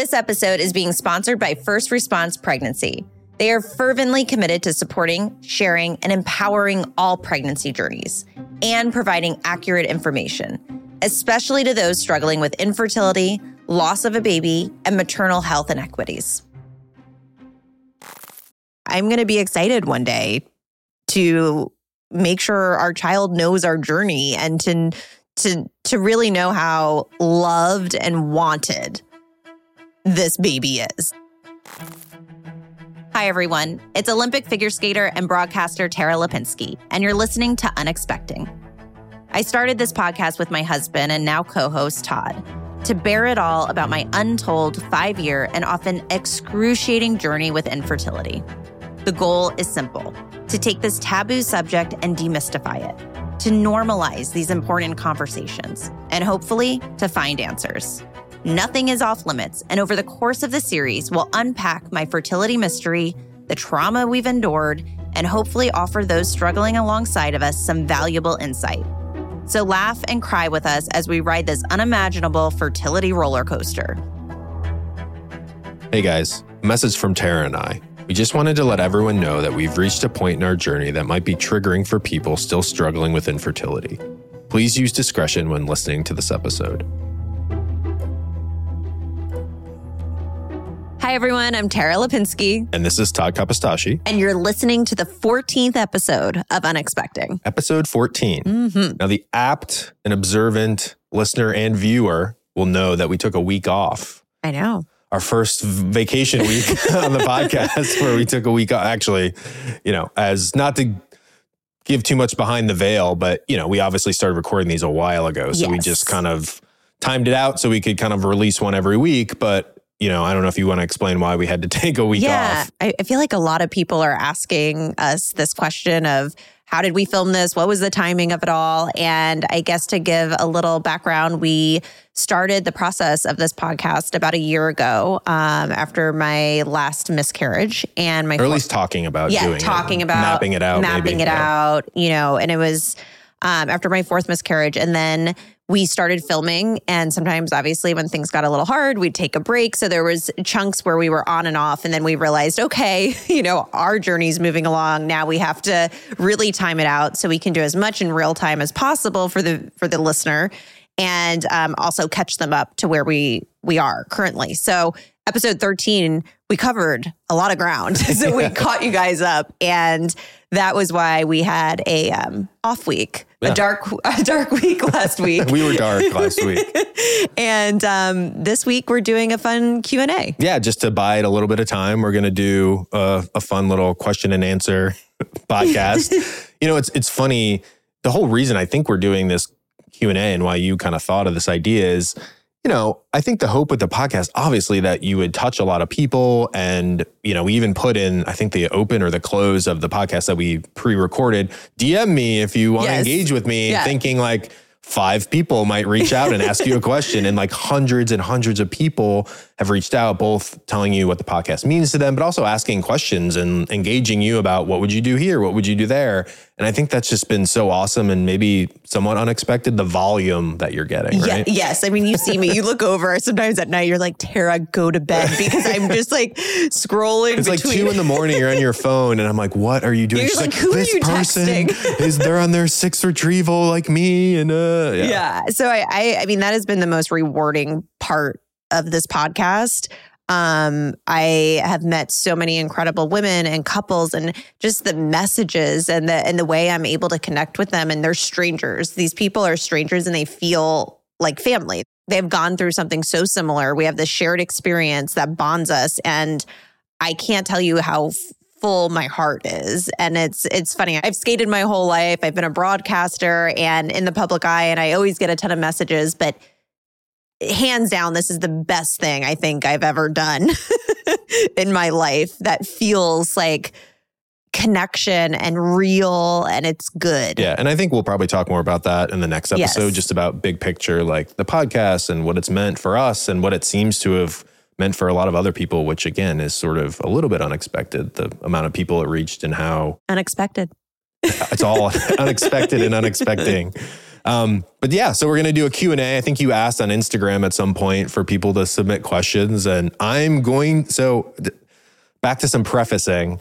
This episode is being sponsored by First Response Pregnancy. They are fervently committed to supporting, sharing, and empowering all pregnancy journeys and providing accurate information, especially to those struggling with infertility, loss of a baby, and maternal health inequities. I'm going to be excited one day to make sure our child knows our journey and to to to really know how loved and wanted this baby is. Hi everyone. It's Olympic figure skater and broadcaster Tara Lipinski, and you're listening to Unexpecting. I started this podcast with my husband and now co-host Todd to bear it all about my untold 5-year and often excruciating journey with infertility. The goal is simple to take this taboo subject and demystify it, to normalize these important conversations, and hopefully to find answers. Nothing is off limits, and over the course of the series, we'll unpack my fertility mystery, the trauma we've endured, and hopefully offer those struggling alongside of us some valuable insight. So laugh and cry with us as we ride this unimaginable fertility roller coaster. Hey guys, message from Tara and I. We just wanted to let everyone know that we've reached a point in our journey that might be triggering for people still struggling with infertility. Please use discretion when listening to this episode. Hi, everyone. I'm Tara Lipinski. And this is Todd Kapostasy. And you're listening to the 14th episode of Unexpecting. Episode 14. Mm-hmm. Now, the apt and observant listener and viewer will know that we took a week off. I know our first vacation week on the podcast where we took a week off. Actually, you know, as not to give too much behind the veil, but you know, we obviously started recording these a while ago. So yes. we just kind of timed it out so we could kind of release one every week. But you know, I don't know if you want to explain why we had to take a week yeah, off. I, I feel like a lot of people are asking us this question of how did we film this? What was the timing of it all? And I guess to give a little background, we started the process of this podcast about a year ago um, after my last miscarriage and my or at least talking about yeah, doing talking it, about mapping it out, mapping maybe. it yeah. out, you know, and it was um, after my fourth miscarriage, and then we started filming and sometimes obviously when things got a little hard we'd take a break. So there was chunks where we were on and off and then we realized okay you know our journey's moving along. Now we have to really time it out so we can do as much in real time as possible for the for the listener and um, also catch them up to where we we are currently. So episode 13 we covered a lot of ground so we caught you guys up and that was why we had a um, off week Yeah. a dark a dark week last week we were dark last week. and um, this week we're doing a fun q&a Yeah, just to buy it a little bit of time, we're going to do a, a fun little question and answer podcast. you know, it's it's funny. The whole reason I think we're doing this Q and A and why you kind of thought of this idea is, you know, I think the hope with the podcast, obviously, that you would touch a lot of people, and you know, we even put in, I think the open or the close of the podcast that we pre-recorded. DM me if you want to Yes. engage with me, Yeah. thinking like five people might reach out and ask you a question and like hundreds and hundreds of people have reached out both telling you what the podcast means to them but also asking questions and engaging you about what would you do here what would you do there and i think that's just been so awesome and maybe somewhat unexpected the volume that you're getting Yeah, yes. I mean, you see me, you look over sometimes at night, you're like, Tara, go to bed because I'm just like scrolling. it's like two in the morning. You're on your phone, and I'm like, "What are you doing?" You're She's like, "Who are "This you person texting?" is they're on their sixth retrieval, like me." And uh, yeah. yeah. So I, I, I mean, that has been the most rewarding part of this podcast. Um, I have met so many incredible women and couples and just the messages and the and the way I'm able to connect with them and they're strangers. These people are strangers and they feel like family. They've gone through something so similar. We have this shared experience that bonds us and I can't tell you how full my heart is and it's it's funny i've skated my whole life i've been a broadcaster and in the public eye and i always get a ton of messages but hands down this is the best thing i think i've ever done in my life that feels like connection and real and it's good Yeah, and I think we'll probably talk more about that in the next Yes. episode, just about big picture, like the podcast and what it's meant for us and what it seems to have meant for a lot of other people, which again is sort of a little bit unexpected, the amount of people it reached and how unexpected it's all unexpected and unexpecting. Um, but yeah, so we're going to do a Q&A. I think you asked on Instagram at some point for people to submit questions and I'm going so back to some prefacing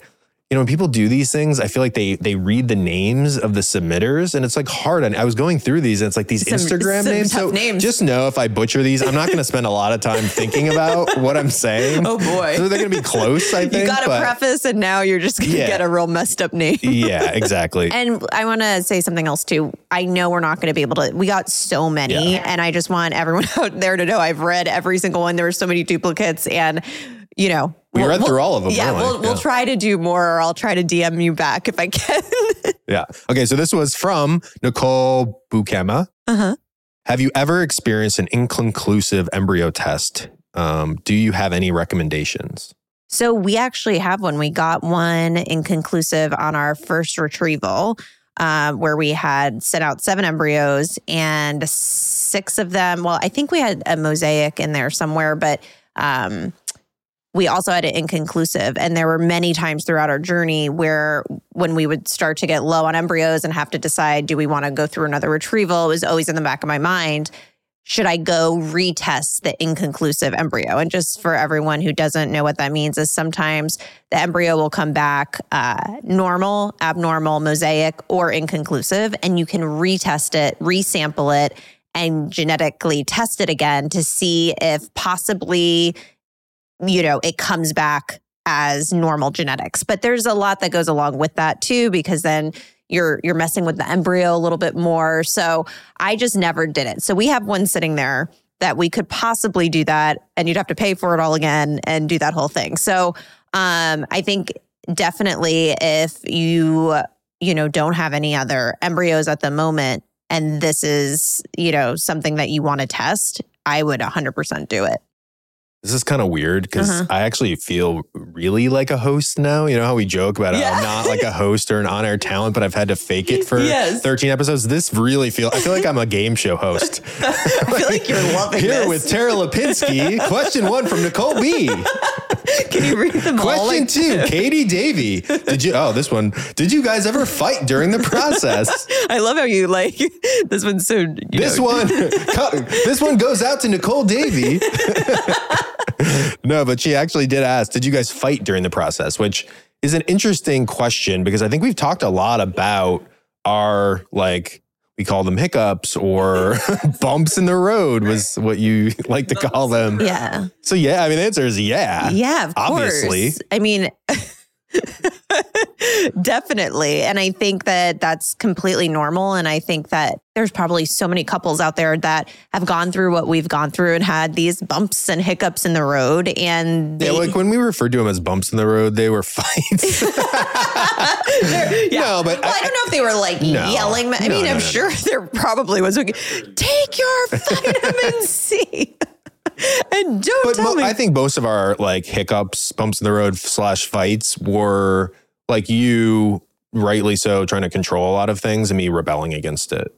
you know, when people do these things, I feel like they they read the names of the submitters, and it's like hard. And I was going through these, and it's like these Some- Instagram some names. So names. just know if I butcher these, I'm not going to spend a lot of time thinking about what I'm saying. Oh, boy. so they're going to be close. I think. You got a preface, and now you're just going to Yeah. get a real messed up name. Yeah, exactly. And I want to say something else too. I know we're not going to be able to. We got so many, Yeah. and I just want everyone out there to know I've read every single one. There were so many duplicates, and you know, We read through all of them, Yeah, really. we'll we'll Yeah. try to do more, or I'll try to DM you back if I can. yeah. Okay. So this was from Nicole Bukema. uh-huh. Have you ever experienced an inconclusive embryo test? Um, do you have any recommendations? So we actually have one. We got one inconclusive on our first retrieval, um, where we had sent out seven embryos and six of them. Well, I think we had a mosaic in there somewhere, but um, we also had it inconclusive. And there were many times throughout our journey where when we would start to get low on embryos and have to decide, do we want to go through another retrieval? It was always in the back of my mind should I go retest the inconclusive embryo? And just for everyone who doesn't know what that means, is sometimes the embryo will come back uh, normal, abnormal, mosaic, or inconclusive, and you can retest it, resample it, and genetically test it again to see if possibly, you know, it comes back as normal genetics. But there's a lot that goes along with that too, because then you're you're messing with the embryo a little bit more. So I just never did it. So we have one sitting there that we could possibly do that and you'd have to pay for it all again and do that whole thing. So um I think definitely if you you know don't have any other embryos at the moment and this is, you know, something that you want to test, I would 100% do it. This is kind of weird because Uh-huh. I actually feel really like a host now. You know how we joke about Yeah. I'm not like a host or an on air talent, but I've had to fake it for Yes. 13 episodes. This really feels. I feel like I'm a game show host. I feel like you're loving Here this. with Tara Lipinski. Question one from Nicole B. Can you read them all? Question Like, two, Katie Davy. Did you oh this one. Did you guys ever fight during the process? I love how you like this one's so This know, one, this one goes out to Nicole Davy. no, but she actually did ask, did you guys fight during the process? Which is an interesting question because I think we've talked a lot about our like we call them hiccups or bumps in the road was what you like to call them. Yeah. So yeah, I mean the answer is yeah. Yeah, of obviously. course. I mean, definitely. And I think that that's completely normal. And I think that there's probably so many couples out there that have gone through what we've gone through and had these bumps and hiccups in the road. And Yeah, like when we referred to them as bumps in the road, they were fights. Yeah. No, but well, I, I- don't know if they were like No. yelling. I No, mean, no, I'm sure there probably was. Like, Take your vitamin C and don't But tell mo- me. I think most of our like hiccups, bumps in the road slash fights were like you, rightly so, trying to control a lot of things and me rebelling against it.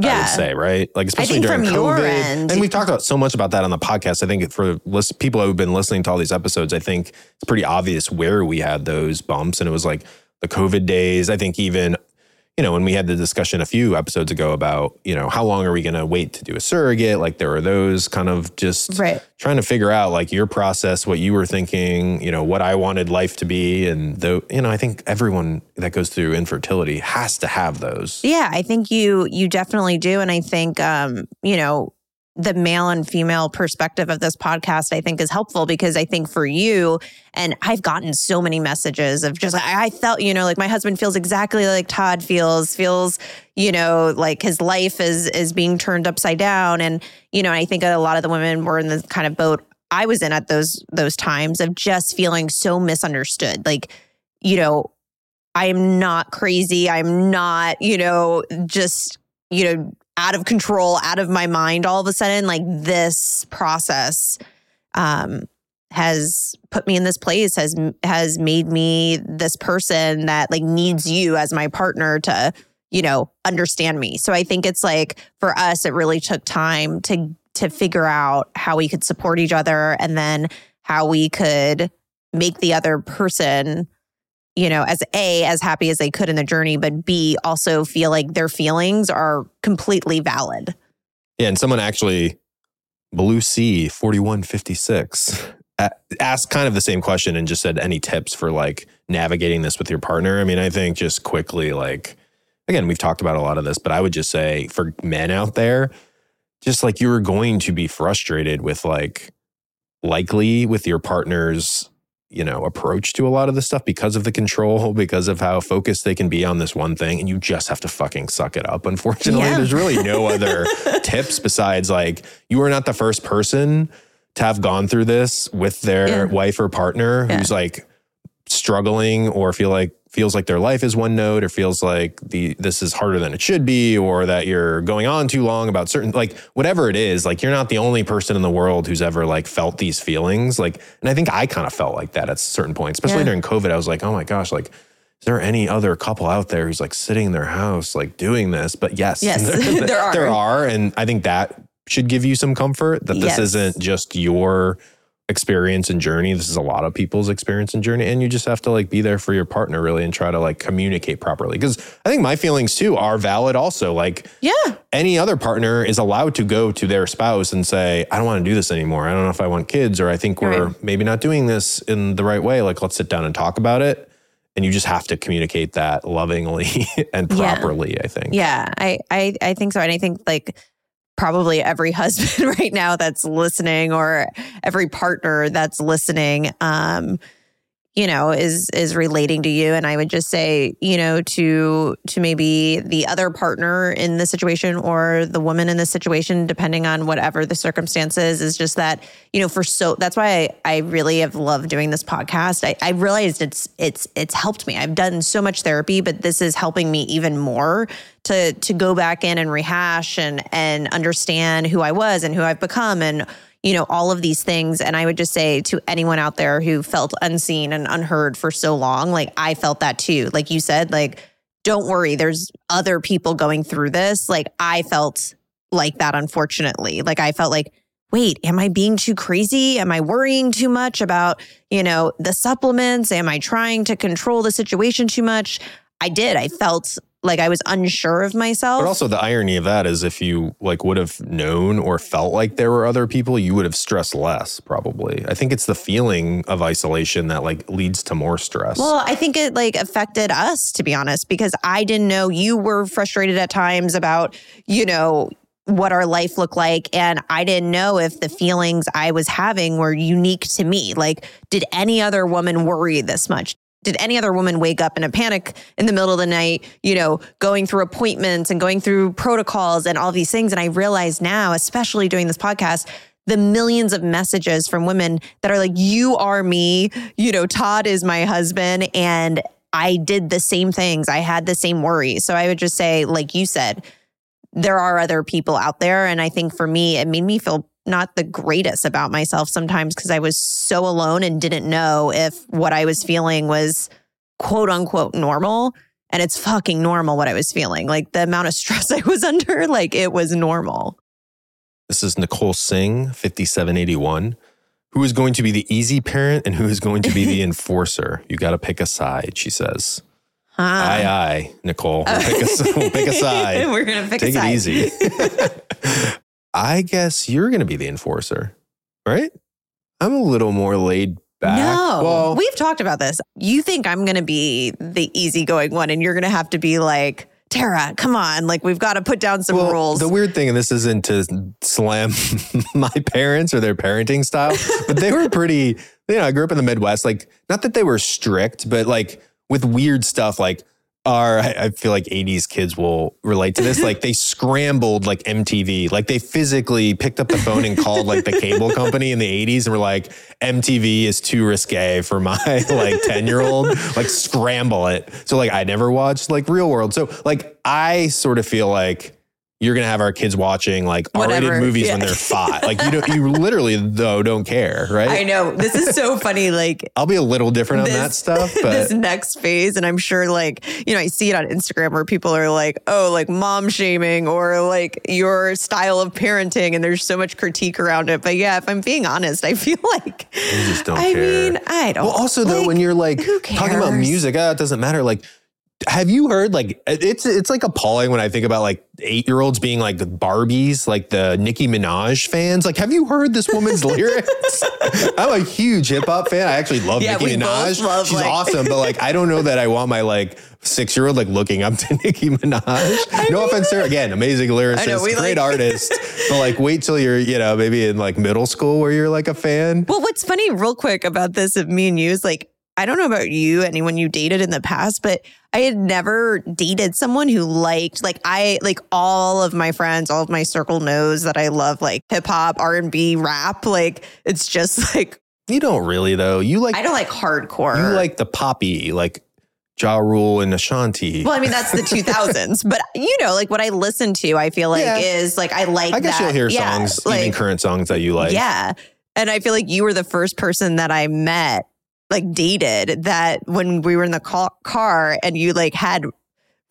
I yeah. would say, right? Like especially during COVID, end- and we've talked about so much about that on the podcast. I think for list, people who've been listening to all these episodes, I think it's pretty obvious where we had those bumps, and it was like the COVID days. I think even you know when we had the discussion a few episodes ago about you know how long are we going to wait to do a surrogate? Like there were those kind of just Right. trying to figure out like your process, what you were thinking, you know, what I wanted life to be. And though, you know, I think everyone that goes through infertility has to have those. Yeah, I think you you definitely do, and I think um, you know the male and female perspective of this podcast I think is helpful because I think for you and I've gotten so many messages of just I I felt you know like my husband feels exactly like Todd feels feels you know like his life is is being turned upside down and you know I think a lot of the women were in the kind of boat I was in at those those times of just feeling so misunderstood like you know I'm not crazy. I'm not, you know, just, you know, out of control, out of my mind all of a sudden. Like this process um has put me in this place, has has made me this person that like needs you as my partner to, you know, understand me. So I think it's like for us, it really took time to to figure out how we could support each other and then how we could make the other person you know, as A, as happy as they could in the journey, but B, also feel like their feelings are completely valid. Yeah. And someone actually, Blue Sea 4156, asked kind of the same question and just said, any tips for like navigating this with your partner? I mean, I think just quickly, like, again, we've talked about a lot of this, but I would just say for men out there, just like you're going to be frustrated with like likely with your partner's you know approach to a lot of this stuff because of the control because of how focused they can be on this one thing and you just have to fucking suck it up unfortunately yeah. there's really no other tips besides like you are not the first person to have gone through this with their yeah. wife or partner yeah. who's like struggling or feel like feels like their life is one note or feels like the this is harder than it should be or that you're going on too long about certain like whatever it is like you're not the only person in the world who's ever like felt these feelings like and I think I kind of felt like that at certain points especially yeah. during covid I was like oh my gosh like is there any other couple out there who's like sitting in their house like doing this but yes yes there, there are there are and I think that should give you some comfort that this yes. isn't just your experience and journey. This is a lot of people's experience and journey. And you just have to like be there for your partner really and try to like communicate properly. Cause I think my feelings too are valid also. Like, yeah, any other partner is allowed to go to their spouse and say, I don't want to do this anymore. I don't know if I want kids or I think we're right. maybe not doing this in the right way. Like, let's sit down and talk about it. And you just have to communicate that lovingly and properly, yeah. I think. Yeah, I, I I think so. And I think like probably every husband right now that's listening or every partner that's listening um you know is is relating to you. And i would just say you know to to maybe the other partner in the situation or the woman in the situation depending on whatever the circumstances is just that you know for so that's why i, I really have loved doing this podcast. I, I realized it's it's it's helped me. I've done so much therapy but this is helping me even more to to go back in and rehash and and understand who i was and who i've become and you know, all of these things. And I would just say to anyone out there who felt unseen and unheard for so long, like I felt that too. Like you said, like, don't worry, there's other people going through this. Like I felt like that, unfortunately. Like I felt like, wait, am I being too crazy? Am I worrying too much about, you know, the supplements? Am I trying to control the situation too much? I did. I felt like I was unsure of myself. But also the irony of that is if you like would have known or felt like there were other people, you would have stressed less probably. I think it's the feeling of isolation that like leads to more stress. Well, I think it like affected us to be honest because I didn't know you were frustrated at times about, you know, what our life looked like and I didn't know if the feelings I was having were unique to me. Like did any other woman worry this much? Did any other woman wake up in a panic in the middle of the night, you know, going through appointments and going through protocols and all these things? And I realize now, especially doing this podcast, the millions of messages from women that are like, you are me, you know, Todd is my husband. And I did the same things. I had the same worries. So I would just say, like you said, there are other people out there. And I think for me, it made me feel not the greatest about myself sometimes because I was so alone and didn't know if what I was feeling was quote unquote normal. And it's fucking normal what I was feeling. Like the amount of stress I was under, like it was normal. This is Nicole Singh, 5781. Who is going to be the easy parent and who is going to be the enforcer? You got to pick a side, she says. Huh. Aye, aye, Nicole. We'll pick a, we'll pick a side. We're going to pick Take a side. Take it easy. I guess you're going to be the enforcer, right? I'm a little more laid back. No, well, we've talked about this. You think I'm going to be the easygoing one, and you're going to have to be like, Tara, come on. Like, we've got to put down some well, rules. The weird thing, and this isn't to slam my parents or their parenting style, but they were pretty, you know, I grew up in the Midwest. Like, not that they were strict, but like with weird stuff, like, are I feel like 80s kids will relate to this. Like they scrambled like MTV. Like they physically picked up the phone and called like the cable company in the 80s and were like, MTV is too risque for my like 10 year old. Like scramble it. So like I never watched like real world. So like I sort of feel like you're gonna have our kids watching like R-rated movies yeah. when they're five. like you don't, you literally though don't care, right? I know this is so funny. Like I'll be a little different on that stuff, But. this next phase, and I'm sure like you know I see it on Instagram where people are like, oh, like mom shaming or like your style of parenting, and there's so much critique around it. But yeah, if I'm being honest, I feel like you just don't I care. mean I don't. well, also though, like, when you're like talking about music, ah, it doesn't matter. Like, have you heard like it's it's like appalling when I think about like eight year olds being like the Barbies, like the Nicki Minaj fans. Like, have you heard this woman's lyrics? I'm a huge hip hop fan. I actually love Yeah, Nicki Minaj. love, She's like- awesome, but like I don't know that I want my like six year old like looking up to Nicki Minaj. no offense to her. Again, amazing lyricist, know, great like- artist. but like wait till you're, you know, maybe in like middle school where you're like a fan. Well, what's funny, real quick, about this of me and you is like, I don't know about you, anyone you dated in the past, but I had never dated someone who liked like I like all of my friends, all of my circle knows that I love like hip hop, R and B, rap. Like it's just like You don't really though. You like I don't like hardcore. you like the poppy, like Ja Rule and Ashanti. well, I mean that's the 2000s, but you know, like what I listen to, I feel like Yeah. is like I like. I guess that. you'll hear Yeah, songs, like, even current songs that you like. Yeah. And I feel like you were the first person that I met, like dated, that when we were in the ca- car and you like had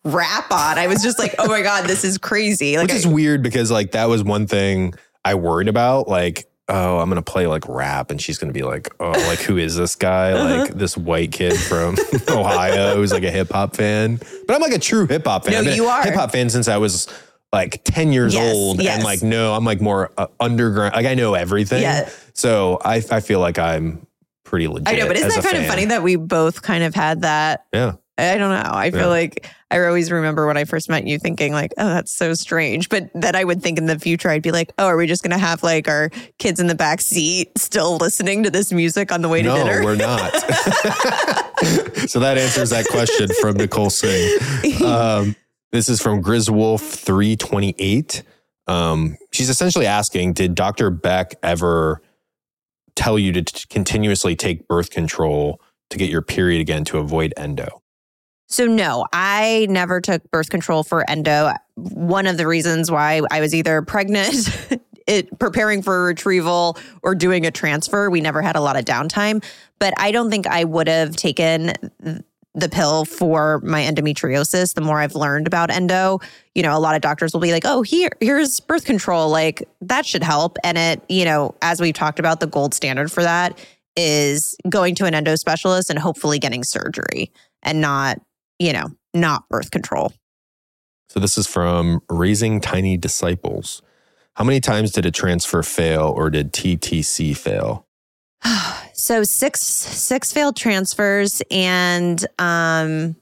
rap on, I was just like, oh my God, this is crazy. Like, Which is I- weird because like that was one thing I worried about. Like, oh, I'm gonna play like rap, and she's gonna be like, oh, like who is this guy? Uh-huh. Like this white kid from Ohio who's like a hip hop fan. But I'm like a true hip hop fan. No, you are. hip hop fan since I was like 10 years Yes, old, yes. and like no, I'm like more uh, underground. Like I know everything. Yeah. So I I feel like I'm pretty legit. I know, but isn't that kind of funny that we both kind of had that? Yeah. I don't know. I feel Yeah. like I always remember when I first met you thinking like, oh, that's so strange. But then I would think in the future, I'd be like, oh, are we just going to have like our kids in the back seat still listening to this music on the way to No, dinner? we're not. so that answers that question from Nicole Singh. Um, this is from Griswolf328. Um, she's essentially asking Did Dr. Beck ever tell you to t- continuously take birth control to get your period again to avoid endo? So no, I never took birth control for endo. One of the reasons why I was either pregnant, it preparing for retrieval, or doing a transfer. We never had a lot of downtime, but I don't think I would have taken the pill for my endometriosis. The more I've learned about endo, you know, a lot of doctors will be like, "Oh, here, here's birth control. Like that should help." And it, you know, as we've talked about, the gold standard for that is going to an endo specialist and hopefully getting surgery and not you know, not birth control. So this is from Raising Tiny Disciples. How many times did a transfer fail or did TTC fail? so six six failed transfers and um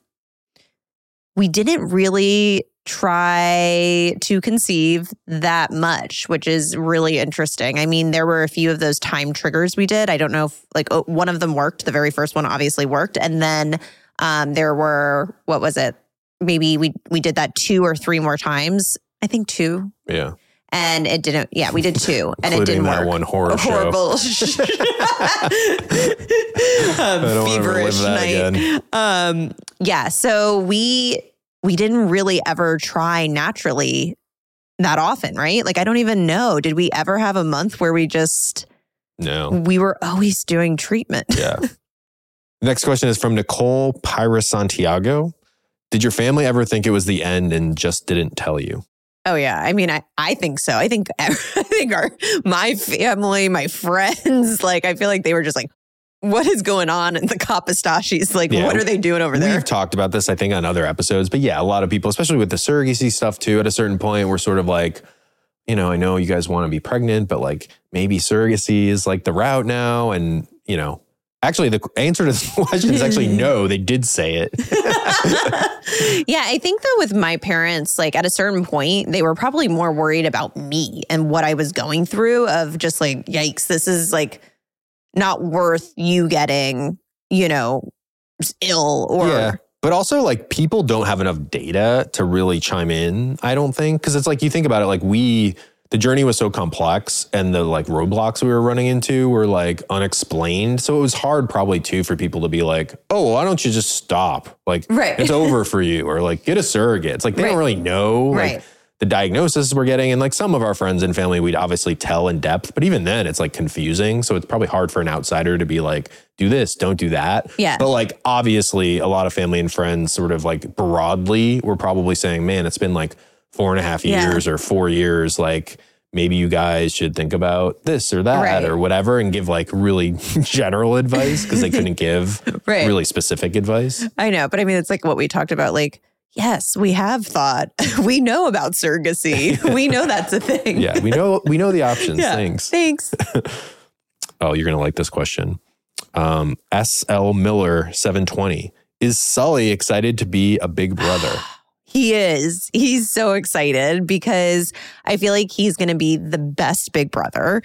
we didn't really try to conceive that much which is really interesting. I mean there were a few of those time triggers we did. I don't know if like oh, one of them worked. The very first one obviously worked. And then um there were what was it? Maybe we we did that two or three more times. I think two. Yeah. And it didn't yeah we did two and it didn't that work one horror a show. horrible don't wanna feverish night. again. Um, yeah, so we we didn't really ever try naturally that often, right? Like I don't even know. Did we ever have a month where we just No. we were always doing treatment? Yeah. Next question is from Nicole Pyra Santiago. Did your family ever think it was the end and just didn't tell you? Oh yeah, I mean, I I think so. I think I think our my family, my friends, like I feel like they were just like, what is going on in the Kapostasys? Like, Yeah. what are they doing over there? We've talked about this, I think, on other episodes. But yeah, a lot of people, especially with the surrogacy stuff too, at a certain point, we're sort of like, you know, I know you guys want to be pregnant, but like maybe surrogacy is like the route now. And, you know, actually, the answer to this question is actually no, they did say it. yeah, I think though with my parents, like at a certain point, they were probably more worried about me and what I was going through of just like, yikes, this is like not worth you getting, you know, ill or yeah. But also, like, people don't have enough data to really chime in, I don't think. Cause it's like, you think about it, like, we, the journey was so complex and the like roadblocks we were running into were like unexplained. So it was hard, probably, too, for people to be like, oh, why don't you just stop? Like, Right. it's over for you. Or like, get a surrogate. It's like, they Right. don't really know. Right. Like, the diagnosis we're getting. And like some of our friends and family, we'd obviously tell in depth, but even then it's like confusing. So it's probably hard for an outsider to be like, do this, don't do that. Yeah. But like obviously a lot of family and friends sort of like broadly were probably saying, man, it's been like four and a half Yeah. years or four years. Like maybe you guys should think about this or that Right. or whatever and give like really general advice because they couldn't give Right. really specific advice. I know, but I mean, it's like what we talked about. Like, yes, we have thought. we know about surrogacy. we know that's a thing. Yeah, we know we know the options. Yeah. Thanks. Thanks. Oh, you're gonna like this question. Um, S.L. Miller, 720. Is Sully excited to be a big brother? He is. He's so excited because I feel like he's going to be the best big brother.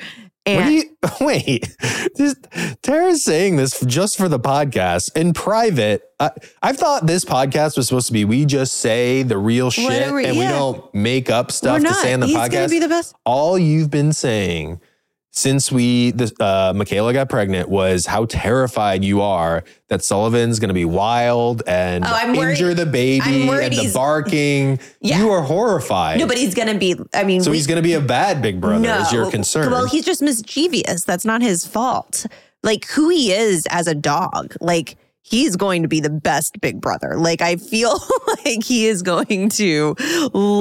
And you wait? Tara's saying this just for the podcast. In private, I, I thought this podcast was supposed to be we just say the real shit we- and we don't make up stuff to say on the he's podcast. be the best. All you've been saying since we the, uh, Michaela got pregnant was how terrified you are that Sullivan's going to be wild and Oh, I'm worried- injure the baby and the barking. Yeah. You are horrified. No, but he's going to be, I mean, so we- he's going to be a bad big brother. Is your concern? Well, he's just mischievous. That's not his fault. Like who he is as a dog, like he's going to be the best big brother. Like I feel like he is going to.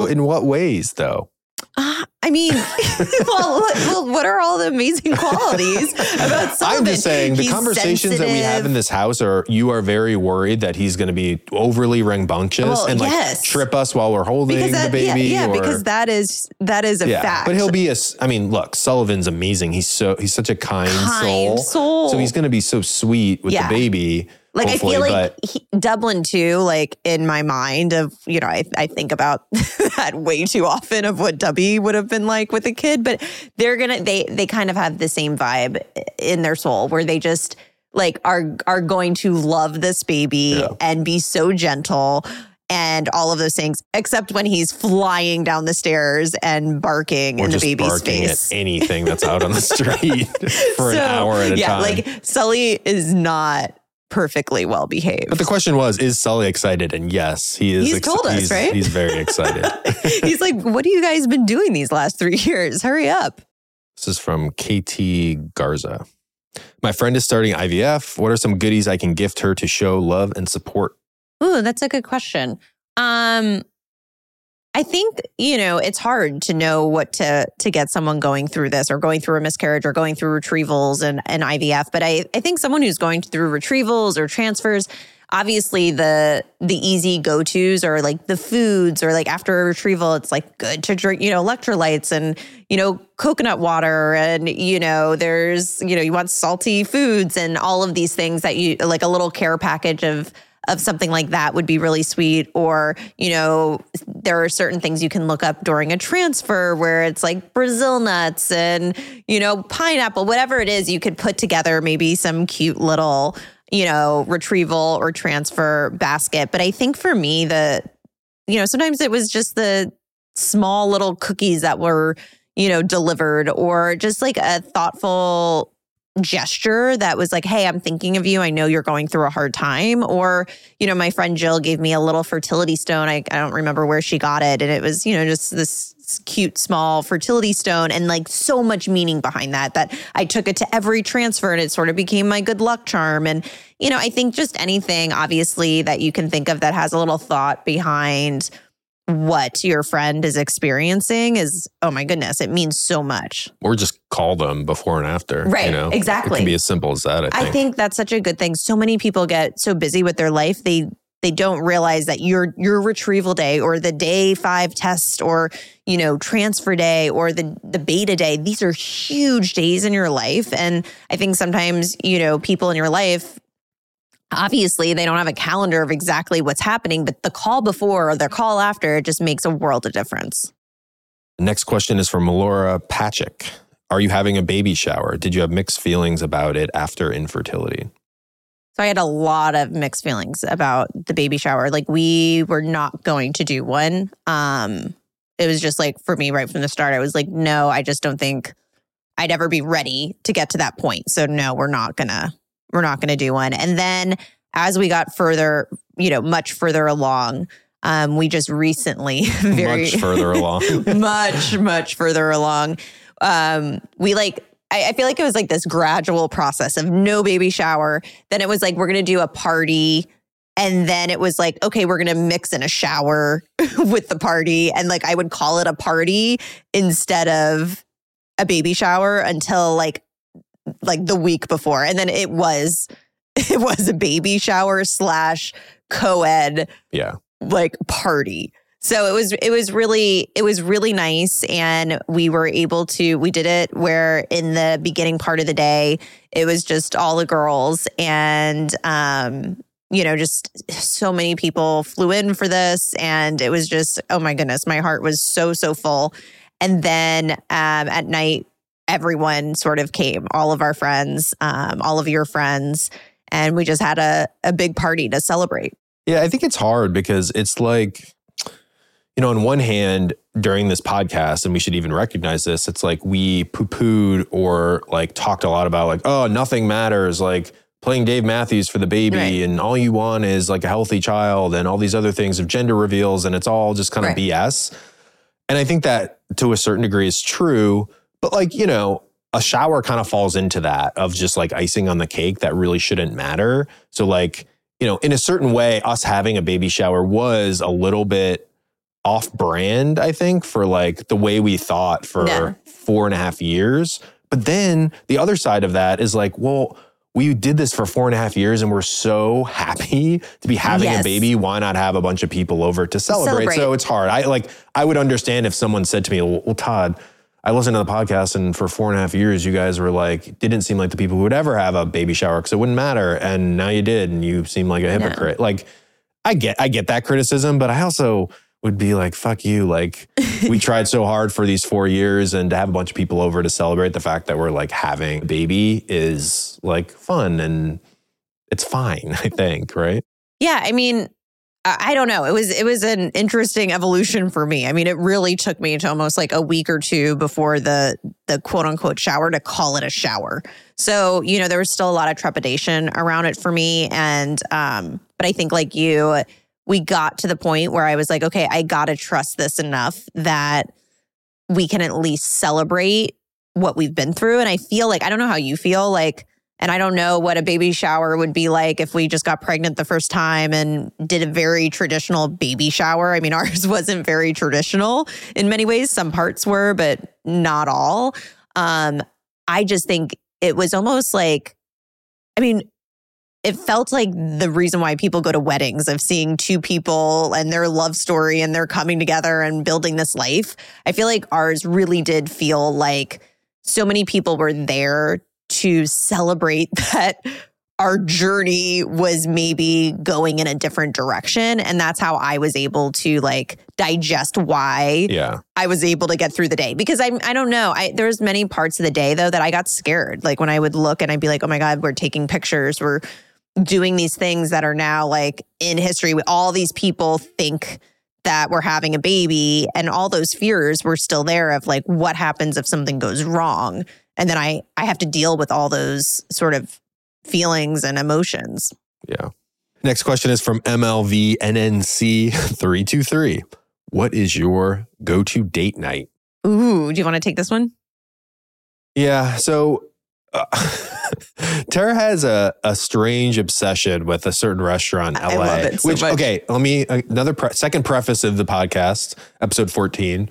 In what ways, though? Uh, I mean, well, what- well, what are all the amazing qualities about Sullivan? I'm just saying the He's conversations that we have in this house are you are very worried that he's going to be overly rambunctious Well, and like yes. trip us while we're holding because the that, yeah, baby. yeah, or, because that is that is a yeah, fact. but he'll be a. I mean, look, Sullivan's amazing. He's so he's such a kind, kind soul. soul. So he's going to be so sweet with Yeah. the baby. Like I feel like he, Dublin too. Like in my mind of you know, I, I think about that way too often of what Dubby would have been like with a kid. But they're gonna they they kind of have the same vibe in their soul where they just like are are going to love this baby Yeah. and be so gentle. And all of those things, except when he's flying down the stairs and barking or in the just baby's barking face. at anything that's out on the street for an hour at a yeah, time. like Sully is not perfectly well behaved. but the question was, is Sully excited? And yes, he is. He's told us, he's, right? He's very excited. He's like, what have you guys been doing these last three years? Hurry up. This is from KT Garza. My friend is starting IVF. What are some goodies I can gift her to show love and support? Ooh, that's a good question. Um, I think, you know, it's hard to know what to to get someone going through this or going through a miscarriage or going through retrievals and, and IVF. But I, I think someone who's going through retrievals or transfers, obviously the the easy go-tos are like the foods or like after a retrieval, it's like good to drink, you know, electrolytes and, you know, coconut water and, you know, there's, you know, you want salty foods and all of these things that you like a little care package of of something like that would be really sweet. Or, you know, there are certain things you can look up during a transfer where it's like Brazil nuts and, you know, pineapple, whatever it is, you could put together maybe some cute little, you know, retrieval or transfer basket. But I think for me, the, you know, sometimes it was just the small little cookies that were, you know, delivered or just like a thoughtful gesture that was like, hey, I'm thinking of you. I know you're going through a hard time. Or, you know, my friend Jill gave me a little fertility stone. I, I don't remember where she got it. And it was, you know, just this cute small fertility stone and like so much meaning behind that that I took it to every transfer and it sort of became my good luck charm. And, you know, I think just anything obviously that you can think of that has a little thought behind what your friend is experiencing is oh my goodness it means so much Or just call them before and after. Right, You know? exactly. It can be as simple as that, I think. I think that's such a good thing. So many people get so busy with their life they they don't realize that your your retrieval day or the day 5 test or you know transfer day or the the beta day these are huge days in your life and I think sometimes you know people in your life obviously they don't have a calendar of exactly what's happening but the call before or the call after just makes a world of difference. Next question is from Laura Patchick. Are you having a baby shower? Did you have mixed feelings about it after infertility? So I had a lot of mixed feelings about the baby shower. Like we were not going to do one. Um it was just like for me right from the start I was like no, I just don't think I'd ever be ready to get to that point. So no, we're not going to we're not going to do one. And then as we got further, you know, much further along, Um, we just recently, very Much further along. much, much further along. Um, we like, I, I feel like it was like this gradual process of no baby shower. Then it was like, we're going to do a party. And then it was like, okay, we're going to mix in a shower with the party. And like, I would call it a party instead of a baby shower until like, like the week before. And then it was, it was a baby shower slash co-ed yeah. like party. So it was it was really it was really nice and we were able to we did it where in the beginning part of the day it was just all the girls and um you know just so many people flew in for this and it was just oh my goodness my heart was so so full and then um at night everyone sort of came all of our friends um all of your friends and we just had a a big party to celebrate Yeah, I think it's hard because it's like, you know, on one hand, during this podcast, and we should even recognize this, it's like we poo pooed or like talked a lot about, like, oh, nothing matters, like playing Dave Matthews for the baby, Right. and all you want is like a healthy child, and all these other things of gender reveals, and it's all just kind of Right. BS. And I think that to a certain degree is true, but like, you know, a shower kind of falls into that of just like icing on the cake that really shouldn't matter. So, like, you know, in a certain way, us having a baby shower was a little bit off brand, I think, for like the way we thought for Yeah. four and a half years. But then the other side of that is like, well, we did this for four and a half years and we're so happy to be having Yes. a baby. Why not have a bunch of people over to celebrate? Celebrate. So it's hard. I like, I would understand if someone said to me, well, well, Todd, I listened to the podcast and for four and a half years, you guys were like, didn't seem like the people who would ever have a baby shower because it wouldn't matter. And now you did and you seem like a hypocrite. Like, I get, I get that criticism, but I also would be like, fuck you. Like, we tried so hard for these four years and to have a bunch of people over to celebrate the fact that we're like having a baby is like fun and it's fine, I think, right? Yeah, I mean, I don't know. It was it was an interesting evolution for me. I mean, it really took me to almost like a week or two before the the quote unquote shower to call it a shower. So, you know, there was still a lot of trepidation around it for me and um but I think like you we got to the point where I was like, okay, I got to trust this enough that we can at least celebrate what we've been through and I feel like I don't know how you feel like and I don't know what a baby shower would be like if we just got pregnant the first time and did a very traditional baby shower. I mean, ours wasn't very traditional in many ways. Some parts were, but not all. Um, I just think it was almost like, I mean, it felt like the reason why people go to weddings of seeing two people and their love story and they're coming together and building this life. I feel like ours really did feel like so many people were there to celebrate that our journey was maybe going in a different direction. And that's how I was able to like digest why Yeah. I was able to get through the day. Because I I don't know. I there's many parts of the day though that I got scared. Like when I would look and I'd be like oh my god we're taking pictures. We're doing these things that are now like in history. All these people think that we're having a baby and all those fears were still there of like what happens if something goes wrong and then I I have to deal with all those sort of feelings and emotions. Yeah. Next question is from MLVNNC323. What is your go to date night? Ooh, do you want to take this one? Yeah. So uh, Tara has a, a strange obsession with a certain restaurant in LA. I love it so which, much. okay, let me, another pre- second preface of the podcast, episode 14.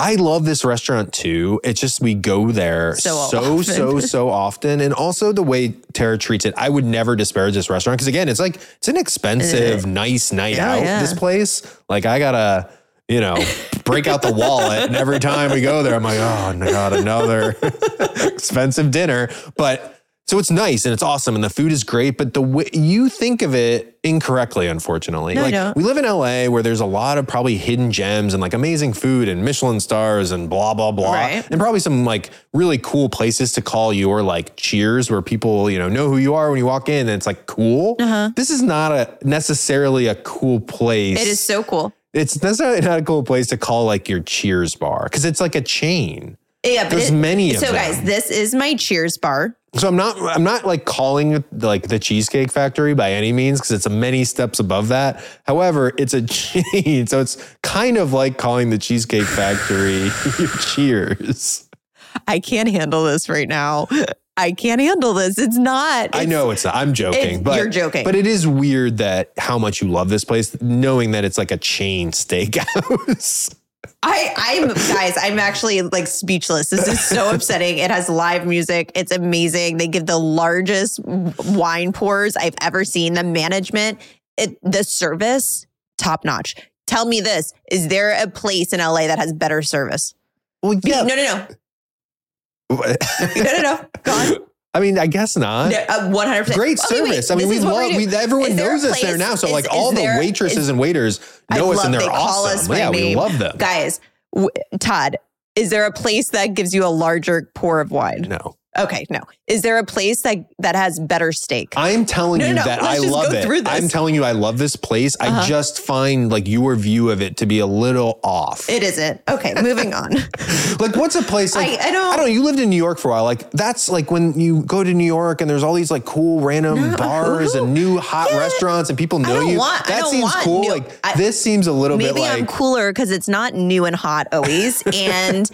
I love this restaurant too. It's just we go there So so so so often, and also the way Tara treats it. I would never disparage this restaurant because again, it's like it's an expensive, nice night Yeah, out. yeah. This place, like I gotta, you know, break out the wallet, and every time we go there, I'm like, oh my god, another expensive dinner. But so it's nice and it's awesome and the food is great, but the way you think of it incorrectly, unfortunately. No, like don't. we live in LA where there's a lot of probably hidden gems and like amazing food and Michelin stars and blah blah blah. Right. And probably some like really cool places to call your like cheers where people, you know, know who you are when you walk in and it's like cool. Uh-huh. This is not a necessarily a cool place. It is so cool. It's necessarily not a cool place to call like your cheers bar because it's like a chain. Yeah, but There's it- many of them. so them. guys, this is my Cheers bar. So I'm not I'm not like calling it like the Cheesecake Factory by any means because it's a many steps above that. However, it's a chain, so it's kind of like calling the Cheesecake Factory Cheers. I can't handle this right now. I can't handle this. It's not. I know it's not. I'm joking, it's- but you're joking. But it is weird that how much you love this place, knowing that it's like a chain steakhouse. I, I'm guys, I'm actually like speechless. This is so upsetting. It has live music. It's amazing. They give the largest wine pours I've ever seen. The management, it, the service, top notch. Tell me this: Is there a place in LA that has better service? well, No, no, no, no, no, no. Go on. I mean, I guess not. Uh, one hundred percent. Great service. I mean, we love. We, everyone there knows us there now. So, is- like, is all the waitresses is- and waiters I know us, and they're they call us awesome. yeah, we love them. guys. W- Todd, is there a place that gives you a larger pour of wine? No, Okay, no. Is there a place that that has better steak? I'm telling No, you no, that I love it. I'm telling you, I love this place. Uh-huh. I just find like your view of it to be a little off. It isn't. Okay, moving on. like, what's a place like? I- I don't- I don't. know, You lived in New York for a while. Like, that's like when you go to New York and there's all these like cool random No, bars and new hot Yeah. restaurants and people know you. want- that seems cool. new- like, I- this seems a little bit Maybe like I'm cooler because it's not new and hot always, and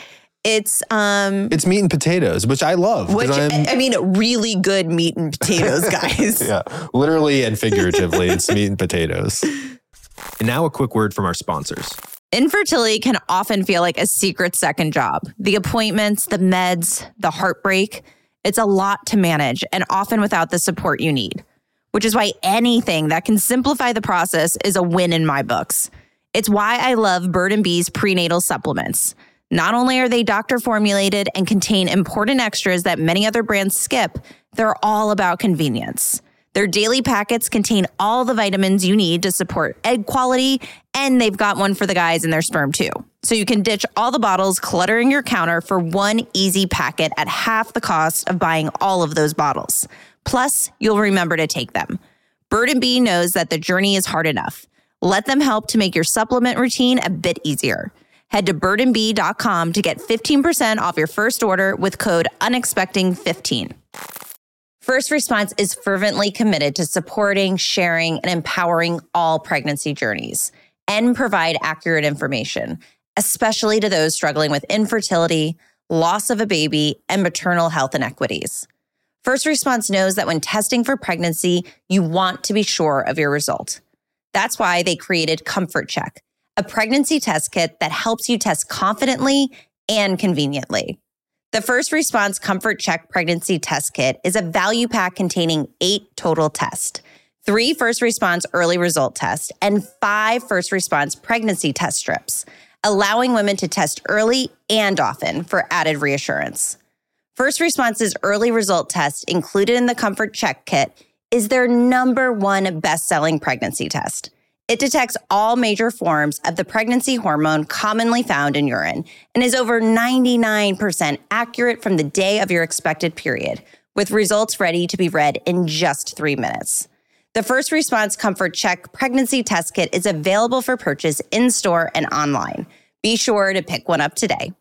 it's um, it's meat and potatoes, which I love. which I'm- I mean, really good meat and potatoes, guys. yeah, literally and figuratively, it's meat and potatoes. And now a quick word from our sponsors. Infertility can often feel like a secret second job. The appointments, the meds, the heartbreak, it's a lot to manage and often without the support you need, which is why anything that can simplify the process is a win in my books. It's why I love Bird and Be's prenatal supplements. Not only are they doctor formulated and contain important extras that many other brands skip, they're all about convenience. Their daily packets contain all the vitamins you need to support egg quality, and they've got one for the guys in their sperm too. So you can ditch all the bottles cluttering your counter for one easy packet at half the cost of buying all of those bottles. Plus, you'll remember to take them. Bird and Be knows that the journey is hard enough. Let them help to make your supplement routine a bit easier. Head to birdandbe.com to get 15% off your first order with code unexpecting15. First Response is fervently committed to supporting, sharing, and empowering all pregnancy journeys and provide accurate information, especially to those struggling with infertility, loss of a baby, and maternal health inequities. First Response knows that when testing for pregnancy, you want to be sure of your result. That's why they created Comfort Check, a pregnancy test kit that helps you test confidently and conveniently. The First Response Comfort Check Pregnancy Test Kit is a value pack containing eight total tests, three First Response Early Result tests, and five First Response Pregnancy Test strips, allowing women to test early and often for added reassurance. First Response's Early Result test, included in the Comfort Check Kit, is their number one best selling pregnancy test. It detects all major forms of the pregnancy hormone commonly found in urine and is over 99% accurate from the day of your expected period, with results ready to be read in just three minutes. The First Response Comfort Check Pregnancy Test Kit is available for purchase in store and online. Be sure to pick one up today.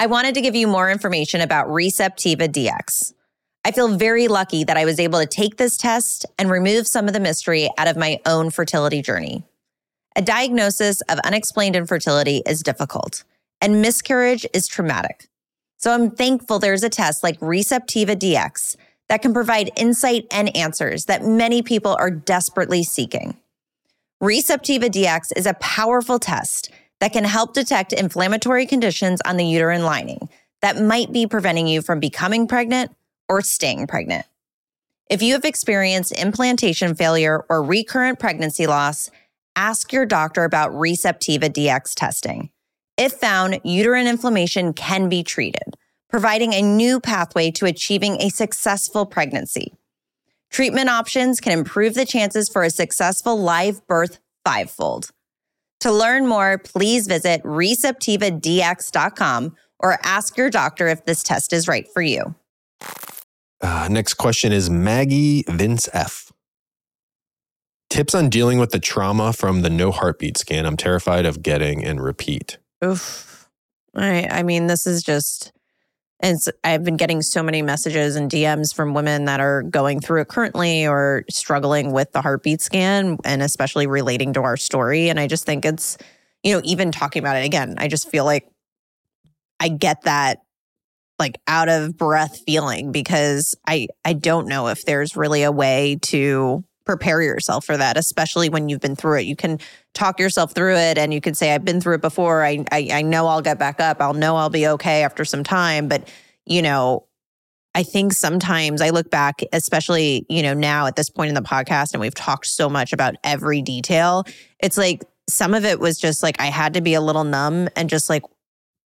I wanted to give you more information about Receptiva DX. I feel very lucky that I was able to take this test and remove some of the mystery out of my own fertility journey. A diagnosis of unexplained infertility is difficult, and miscarriage is traumatic. So I'm thankful there's a test like Receptiva DX that can provide insight and answers that many people are desperately seeking. Receptiva DX is a powerful test that can help detect inflammatory conditions on the uterine lining that might be preventing you from becoming pregnant or staying pregnant. If you have experienced implantation failure or recurrent pregnancy loss, ask your doctor about Receptiva DX testing. If found, uterine inflammation can be treated, providing a new pathway to achieving a successful pregnancy. Treatment options can improve the chances for a successful live birth fivefold. To learn more, please visit receptivadx.com or ask your doctor if this test is right for you. Uh, next question is Maggie Vince F. Tips on dealing with the trauma from the no heartbeat scan. I'm terrified of getting and repeat. Oof. I, I mean, this is just and I've been getting so many messages and DMs from women that are going through it currently or struggling with the heartbeat scan and especially relating to our story. And I just think it's, you know, even talking about it again, I just feel like I get that like out of breath feeling because I I don't know if there's really a way to prepare yourself for that, especially when you've been through it. You can talk yourself through it and you can say, I've been through it before. I, I, I know I'll get back up. I'll know I'll be okay after some time. But, you know, I think sometimes I look back, especially, you know, now at this point in the podcast, and we've talked so much about every detail. It's like some of it was just like I had to be a little numb and just like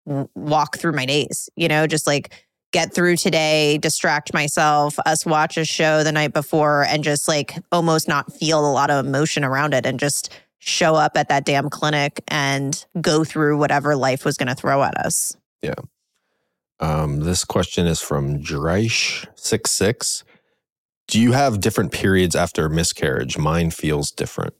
walk through my days, you know, just like get through today, distract myself, us watch a show the night before and just like almost not feel a lot of emotion around it and just show up at that damn clinic and go through whatever life was going to throw at us. Yeah. Um, this question is from Dreish66. Do you have different periods after miscarriage? Mine feels different.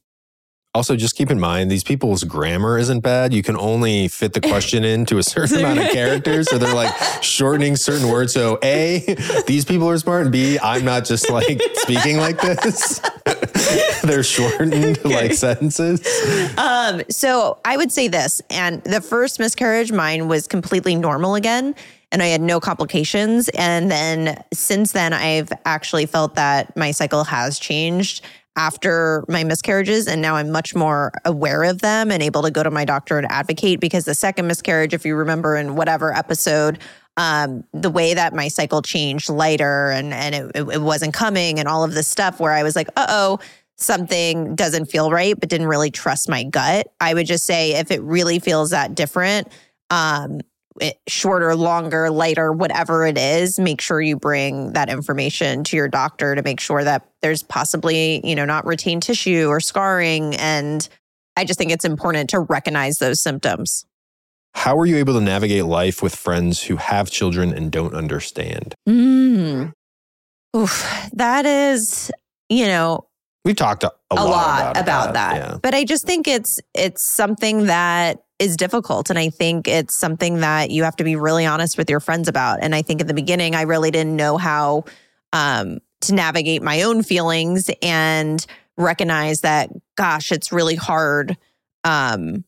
Also, just keep in mind these people's grammar isn't bad. You can only fit the question into a certain amount of characters. So they're like shortening certain words. So, A, these people are smart. And B, I'm not just like speaking like this. they're shortened okay. like sentences. Um, so I would say this. And the first miscarriage, mine was completely normal again and I had no complications. And then since then, I've actually felt that my cycle has changed after my miscarriages and now I'm much more aware of them and able to go to my doctor and advocate because the second miscarriage if you remember in whatever episode um, the way that my cycle changed lighter and and it, it wasn't coming and all of this stuff where I was like uh-oh something doesn't feel right but didn't really trust my gut. I would just say if it really feels that different um, shorter, longer, lighter, whatever it is, make sure you bring that information to your doctor to make sure that there's possibly, you know, not retained tissue or scarring. And I just think it's important to recognize those symptoms. How are you able to navigate life with friends who have children and don't understand? Mm. Oof, that is, you know, we've talked a, a, a lot, lot, about, about that. that. Yeah. But I just think it's it's something that is difficult. And I think it's something that you have to be really honest with your friends about. And I think in the beginning, I really didn't know how um, to navigate my own feelings and recognize that, gosh, it's really hard, um,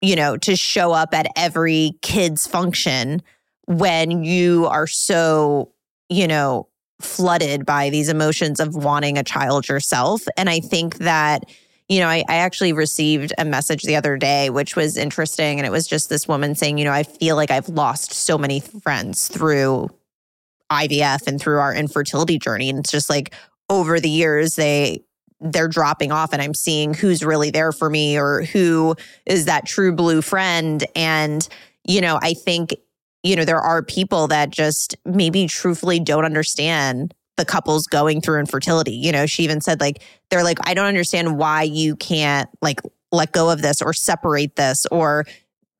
you know, to show up at every kid's function when you are so, you know, flooded by these emotions of wanting a child yourself. And I think that you know, I, I actually received a message the other day, which was interesting. And it was just this woman saying, you know, I feel like I've lost so many friends through IVF and through our infertility journey. And it's just like over the years, they, they're dropping off and I'm seeing who's really there for me or who is that true blue friend. And, you know, I think, you know, there are people that just maybe truthfully don't understand the couples going through infertility. You know, she even said like they're like I don't understand why you can't like let go of this or separate this or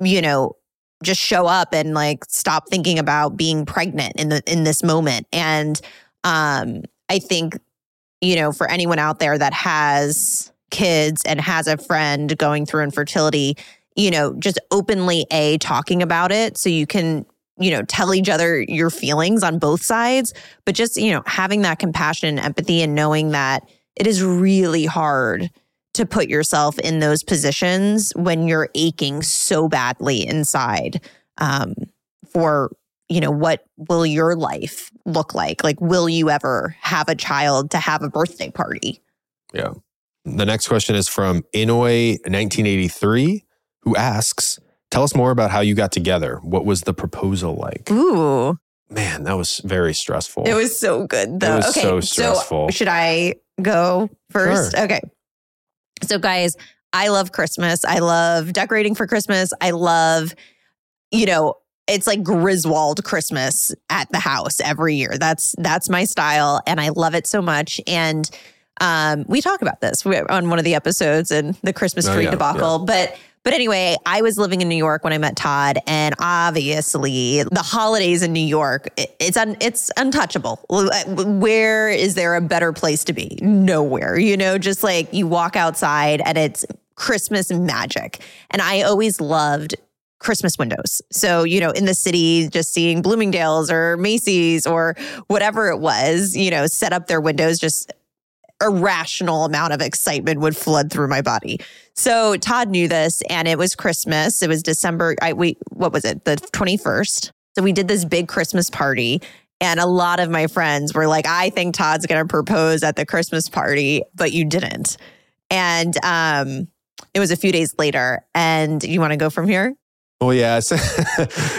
you know just show up and like stop thinking about being pregnant in the in this moment. And um I think you know for anyone out there that has kids and has a friend going through infertility, you know, just openly a talking about it so you can you know, tell each other your feelings on both sides, but just, you know, having that compassion and empathy and knowing that it is really hard to put yourself in those positions when you're aching so badly inside um, for, you know, what will your life look like? Like, will you ever have a child to have a birthday party? Yeah. The next question is from inoy 1983 who asks, Tell us more about how you got together. What was the proposal like? Ooh. Man, that was very stressful. It was so good though. It was okay, so stressful. So should I go first? Sure. Okay. So guys, I love Christmas. I love decorating for Christmas. I love, you know, it's like Griswold Christmas at the house every year. That's that's my style and I love it so much. And um, we talk about this on one of the episodes and the Christmas oh, tree oh, yeah, debacle. Yeah. But but anyway, I was living in New York when I met Todd, and obviously the holidays in New York, it's un, it's untouchable. Uh, where is there a better place to be? Nowhere. You know, just like you walk outside and it's Christmas magic. And I always loved Christmas windows. So, you know, in the city, just seeing Bloomingdale's or Macy's or whatever it was, you know, set up their windows, just irrational amount of excitement would flood through my body. So Todd knew this and it was Christmas. It was December. I we what was it? The 21st. So we did this big Christmas party and a lot of my friends were like, I think Todd's going to propose at the Christmas party, but you didn't. And um, it was a few days later. And you want to go from here? Well, yeah,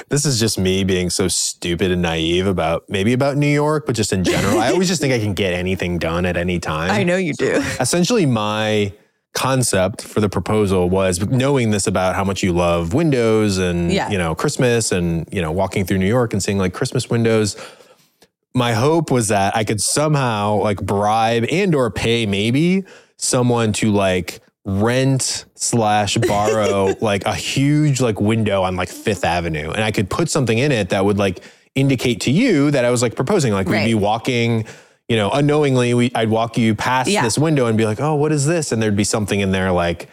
this is just me being so stupid and naive about maybe about New York, but just in general. I always just think I can get anything done at any time. I know you do. Essentially, my concept for the proposal was knowing this about how much you love windows and Yeah. you know Christmas and you know walking through New York and seeing like Christmas windows. My hope was that I could somehow like bribe and or pay maybe someone to like rent slash borrow like a huge like window on like Fifth Avenue, and I could put something in it that would like indicate to you that I was like proposing. Like we'd be walking, you know, unknowingly, we I'd walk you past Yeah. this window and be like, oh, what is this? And there'd be something in there like.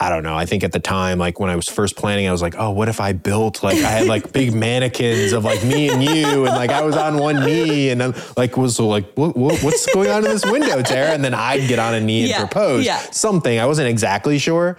I don't know. I think at the time, like when I was first planning, I was like, oh, what if I built like I had like big mannequins of like me and you, and like I was on one knee, and I'm like was so like, what, what, what's going on in this window, Tara? And then I'd get on a knee and Yeah, propose yeah. something. I wasn't exactly sure,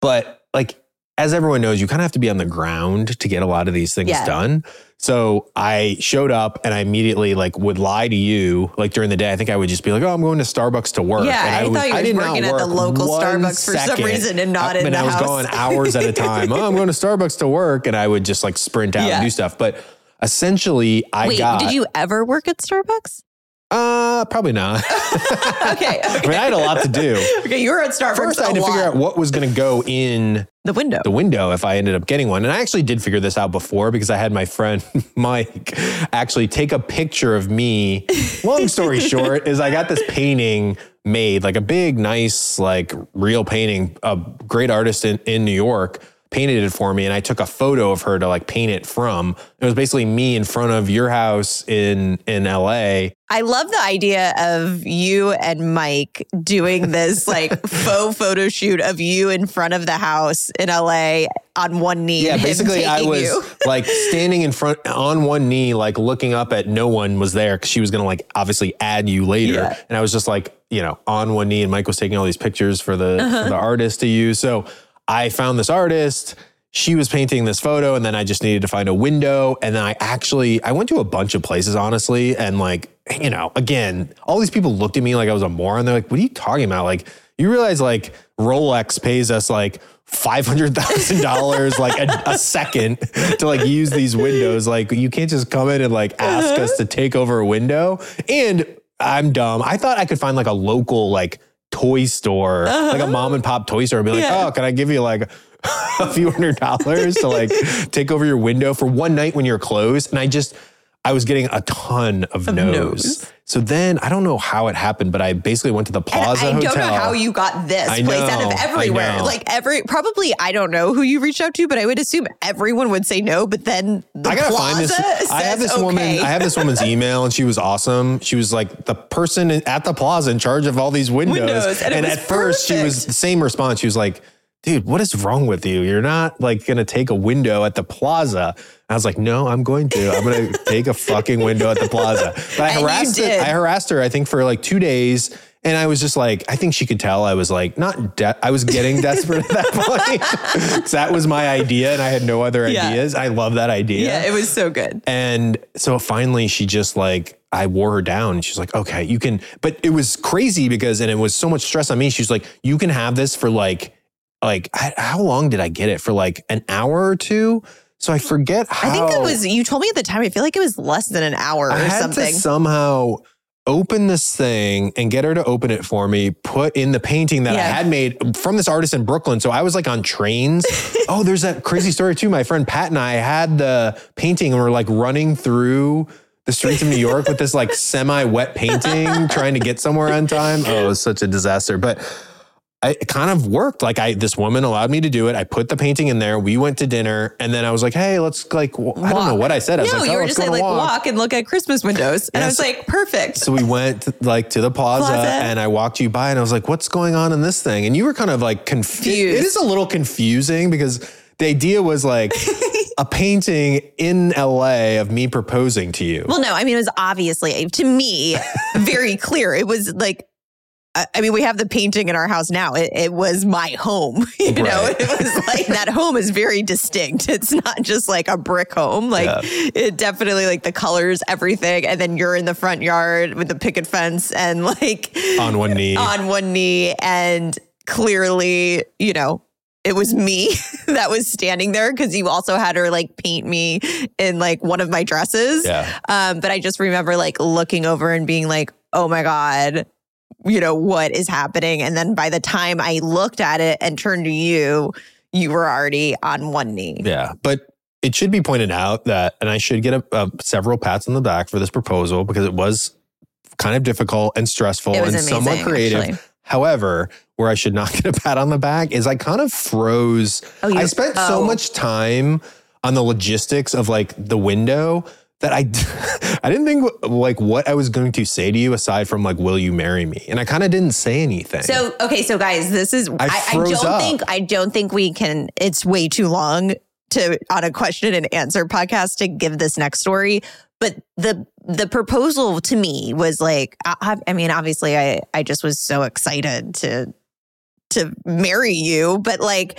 but like as everyone knows, you kind of have to be on the ground to get a lot of these things Yeah. done. So I showed up and I immediately like would lie to you like during the day. I think I would just be like, "Oh, I'm going to Starbucks to work." Yeah, and I was- thought you was did not working at the local Starbucks for some reason and not Uh, in and the I was house. going hours at a time. oh, I'm going to Starbucks to work, and I would just like sprint out Yeah. and do stuff. But essentially, I Wait, got. did you ever work at Starbucks? Uh, probably not. Okay. I mean, I had a lot to do. Okay, you were at Starbucks. First, I had to lot. figure out what was going to go in the window. the window if I ended up getting one. And I actually did figure this out before because I had my friend Mike actually take a picture of me. Long story short, is I got this painting made, like a big, nice, like real painting. A great artist in, in New York painted it for me, and I took a photo of her to like paint it from. It was basically me in front of your house in in LA. I love the idea of you and Mike doing this like faux photo shoot of you in front of the house in LA on one knee. Yeah, basically, I was like standing in front on one knee, like looking up at no one was there because she was gonna like obviously add you later, Yeah. and I was just like you know on one knee, and Mike was taking all these pictures for the Uh-huh. for the artist to use. So I found this artist. She was painting this photo, and then I just needed to find a window. And then I actually I went to a bunch of places, honestly, and like you know, again, all these people looked at me like I was a moron. They're like, "What are you talking about?" Like you realize like Rolex pays us like five hundred thousand dollars like a, a second to like use these windows. Like you can't just come in and like ask us to take over a window. And I'm dumb. I thought I could find like a local like toy store, like a uh-huh. mom and pop toy store, and be like, Yeah. oh, can I give you like a few hundred dollars to like take over your window for one night when you're closed? And I just I was getting a ton of, no's. no's. So then I don't know how it happened, but I basically went to the Plaza And Plaza I don't know how you got this I place out of everywhere. Like every probably I don't know who you reached out to, but I would assume everyone would say no. But then the I gotta find this. plaza I have says this woman. okay. I have this woman's email, and she was awesome. She was like the person at the plaza in charge of all these windows. Windows, and was at first, she was the same response. She was like, "Dude, what is wrong with you? You're not like gonna take a window at the plaza." I was like, "No, I'm going to. I'm gonna take a fucking window at the plaza." But I harassed. did. I harassed her. I think for like two days. And I was just like, I think she could tell I was like, not, de- I was getting desperate at that point. that was my idea and I had no other Yeah. ideas. I love that idea. yeah, it was so good. And so finally, she just like, I wore her down. She's like, okay, you can, but it was crazy because, and it was so much stress on me. She's like, you can have this for like, like, I, how long did I get it for? Like an hour or two? So I forget how. I think it was you told me at the time. I feel like it was less than an hour I or had something. to somehow open this thing and get her to open it for me, put in the painting that I had made um, from this artist in Brooklyn. So I was like on trains. oh, there's that crazy story too. My friend Pat and I had the painting and we're like running through the streets of New York with this like semi wet painting, trying to get somewhere on time. Oh, it was such a disaster. But I, it kind of worked. Like I, this woman allowed me to do it. I put the painting in there. We went to dinner, and then I was like, "Hey, let's like." w- I don't know what I said. I was no, like, you "Oh, were let's just go saying on like walk." walk and look at Christmas windows, and I was like, perfect. So we went like to the plaza, Plaza. and I walked you by and I was like, what's going on in this thing? And you were kind of like confused. Confused. It is a little confusing because the idea was like a painting in LA of me proposing to you. Well, no, I mean, it was obviously to me very clear. It was like, I mean, we have the painting in our house now. It, it was my home. You know, it was like that home is very distinct. It's not just like a brick home. Like Yeah. it definitely like the colors, everything. And then you're in the front yard with the picket fence and like on one knee. on one knee. And clearly, you know, it was me that was standing there because you also had her like paint me in like one of my dresses. yeah. Um, but I just remember like looking over and being like, oh my God, you know, what is happening? And then by the time I looked at it and turned to you, you were already on one knee. Yeah. But it should be pointed out that, and I should get a, a, several pats on the back for this proposal because it was kind of difficult and stressful and amazing, somewhat creative. actually. However, where I should not get a pat on the back is I kind of froze. Oh, I spent so oh. much time on the logistics of like the window that I I didn't think like what I was going to say to you aside from like will you marry me? And I kind of didn't say anything. So okay, so guys, this is I, I, froze don't up. think I don't think we can. It's way too long to on a question and answer podcast to give this next story. But the the proposal to me was like, I, I mean, obviously, I I just was so excited to to marry you, but like.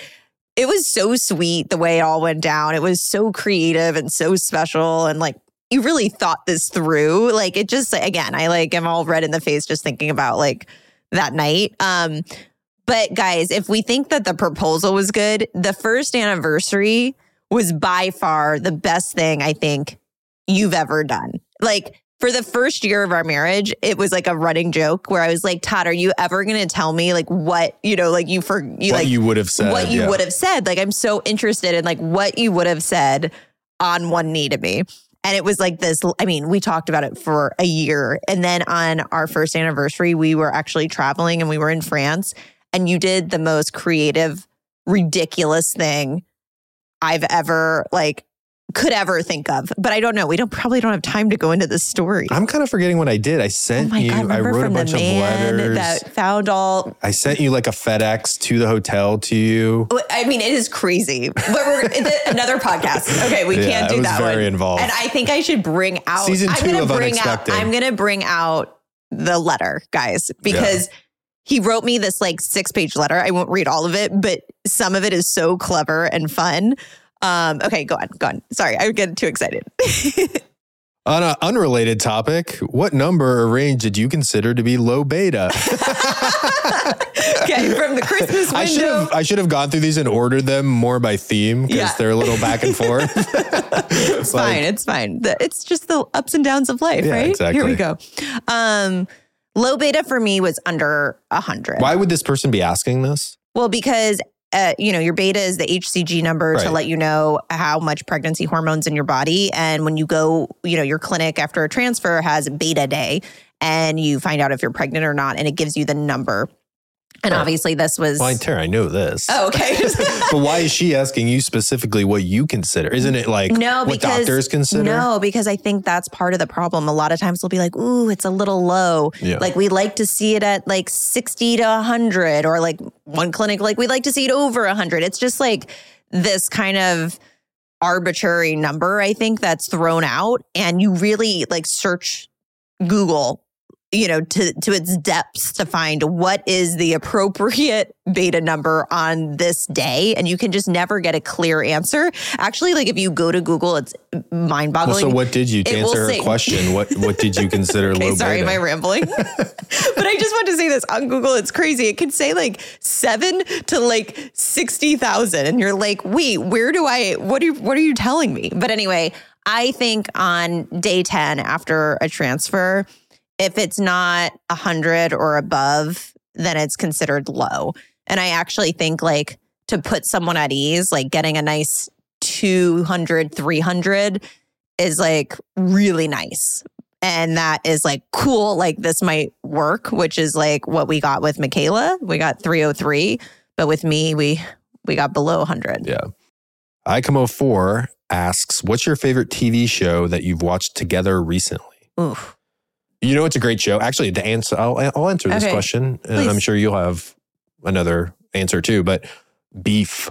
It was so sweet the way it all went down. It was so creative and so special. And like, you really thought this through. Like, it just, again, I like am all red in the face just thinking about like that night. Um, but guys, if we think that the proposal was good, the first anniversary was by far the best thing I think you've ever done. Like for the first year of our marriage, it was like a running joke where I was like, Todd, are you ever going to tell me like what, you know, like you for you what like you would have said. what you yeah. would have said. Like I'm so interested in like what you would have said on one knee to me. And it was like this, I mean, we talked about it for a year. And then on our first anniversary, we were actually traveling and we were in France. And you did the most creative, ridiculous thing I've ever like could ever think of. But I don't know. We don't probably don't have time to go into this story. I'm kind of forgetting what I did. I Oh sent my you. God, I wrote a bunch of letters. that found all I sent you like a FedEx to the hotel to you. Oh, I mean, it is crazy. But we're another podcast. Okay, we Yeah, can't it do was that very one. involved. And I think I should bring out Season I'm two gonna of bring out Unexpecting. I'm gonna bring out the letter, guys, because he wrote me this like six page letter. I won't read all of it, but some of it is so clever and fun. Um, okay, go on, go on. Sorry, I get too excited. On an unrelated topic, what number or range did you consider to be low beta? okay, from the Christmas I should window. have I should have gone through these and ordered them more by theme because Yeah. they're a little back and forth. It's fine. It's fine. It's just the ups and downs of life, Yeah, right? exactly. Here we go. Um, low beta for me was under a hundred. Why would this person be asking this? Well, because uh, you know your beta is the HCG number to let you know how much pregnancy hormones in your body, and when you go, you know your clinic after a transfer has beta day, and you find out if you're pregnant or not, and it gives you the number. And obviously, this was. Well, Tara, I know this. oh, okay. but why is she asking you specifically what you consider? Isn't it like No, what because doctors consider? No, because I think that's part of the problem. A lot of times they'll be like, "Ooh, it's a little low." Yeah. Like we'd like to see it at like 60 to 100 or like one clinic like we'd like to see it over 100. It's just like this kind of arbitrary number I think that's thrown out and you really like search Google you know to to its depths to find what is the appropriate beta number on this day and you can just never get a clear answer actually like if you go to google it's mind-boggling so what did you to It answer her question? What what did you consider Okay, low sorry, beta? am I rambling? but I just want to say this on Google. It's crazy. It can say like seven to like sixty thousand, and you're like, wait, where do I? What are you, what are you telling me? But anyway, I think on day ten after a transfer, if it's not a hundred or above, then it's considered low. And I actually think like to put someone at ease, like getting a nice 200, 300 is like really nice. And that is like cool. Like this might work, which is like what we got with Michaela. We got 303, but with me, we we got below 100. Yeah. Icamo4 asks, What's your favorite TV show that you've watched together recently? Oof. You know, it's a great show. Actually, the answer, I'll, I'll answer this Okay. question. And I'm sure you'll have another answer too. But Beef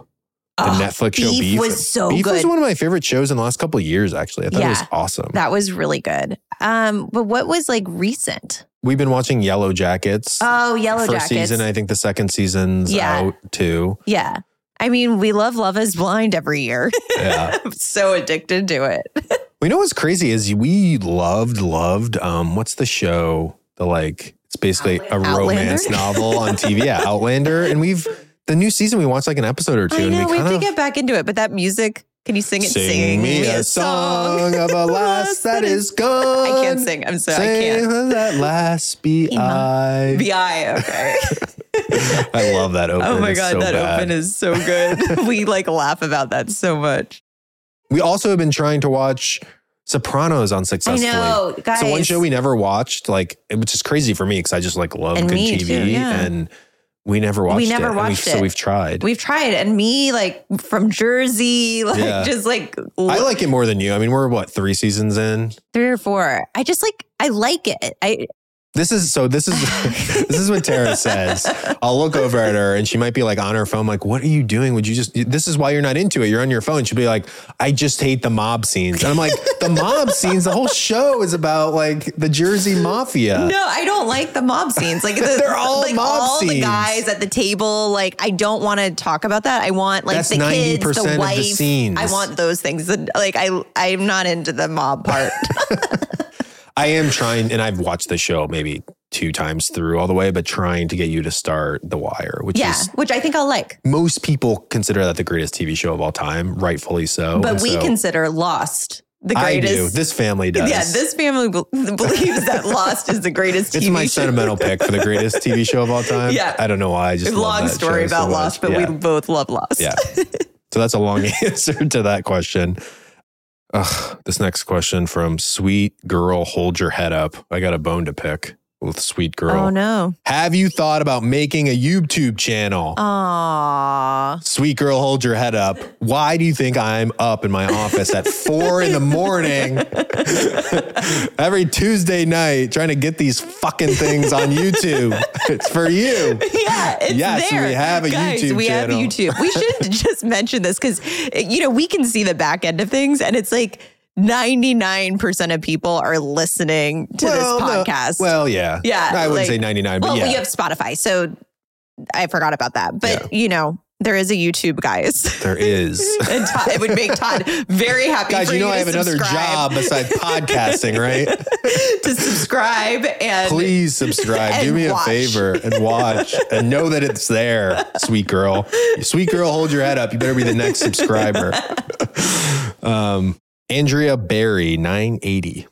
the Oh, Netflix show Beef Beef. was so Beef was one of my favorite shows in the last couple of years, actually. I thought it was awesome. That was really good. Um, but what was like recent? We've been watching Yellowjackets. Oh, Yellow First Jackets. season, I think the second season's Yeah. out too. yeah. I mean, we love Love is Blind every year. Yeah. I'm so addicted to it. we know what's crazy is we loved, loved, um, what's the show? The like, it's basically a romance novel on TV. Yeah, Outlander. And we've, the new season, we watched like an episode or two. I and know we we have to get back into it, but that music, can you sing it? sing, me a song of a last that is gone. I can't sing. I'm sorry. I can't. that last be I. VI. Okay. I love that open. oh my It's god, so that bad. open is so good. we like laugh about that so much. We also have been trying to watch Sopranos I unsuccessfully. know, guys. So one show we never watched, like, which is crazy for me because I just like love And good TV, too, yeah. and we never watched. We never it. watched we've, So we've tried. We've tried, and me like from Jersey, like Yeah. just like I like it more than you. I mean, we're what three seasons in. three or four. I just like I like it. I This is so. This is this is what Tara says. I'll look over at her, and she might be like on her phone, like, "What are you doing? Would you just? This is why you're not into it. You're on your phone." She'll be like, "I just hate the mob scenes," and I'm like, "The mob scenes. The whole show is about like the Jersey Mafia." no, I don't like the mob scenes. Like the, They're all like mob all the guys at the table. Like I don't want to talk about that. I want like That's the kids, 90% the of the wife. scenes. I want those things. Like I I'm not into the mob part. I am trying, and I've watched the show maybe two times through all the way, but trying to get you to start The Wire, which yeah, is which I think I'll like. most people consider that the greatest TV show of all time, rightfully so. But And we so consider Lost the greatest. I do. This family does. Yeah, this family be- believes that Lost is the greatest It's TV my show. sentimental pick for the greatest TV show of all time. Yeah. I don't know why. I just love Long story so about much. Lost, but yeah. we both love Lost. yeah. So that's a long answer to that question. Ugh, this next question from Sweet Girl, hold your head up. I got a bone to pick with Sweet Girl. Oh no. Have you thought about making a YouTube channel? Aww. Sweet girl, hold your head up. Why do you think I'm up in my office at four in the morning every Tuesday night trying to get these fucking things on YouTube? It's for you. Yeah, it's Yes, there. we have a Guys, YouTube we channel. have YouTube. We should just mention this because you know we can see the back end of things, and it's like ninety nine percent of people are listening to Well, this no. podcast. well, yeah. Yeah, I wouldn't like- say 99, but well, yeah. we have Spotify, so I forgot about that. But you know, there is a YouTube, guys. there is. and Todd, it would make Todd very happy. Guys, for you know to I have another job besides podcasting, right? to subscribe and Please subscribe. Do and me a favor and watch and know that it's there, sweet girl. Sweet girl, hold your head up. You better be the next subscriber. Um, Andrea Barry, 980.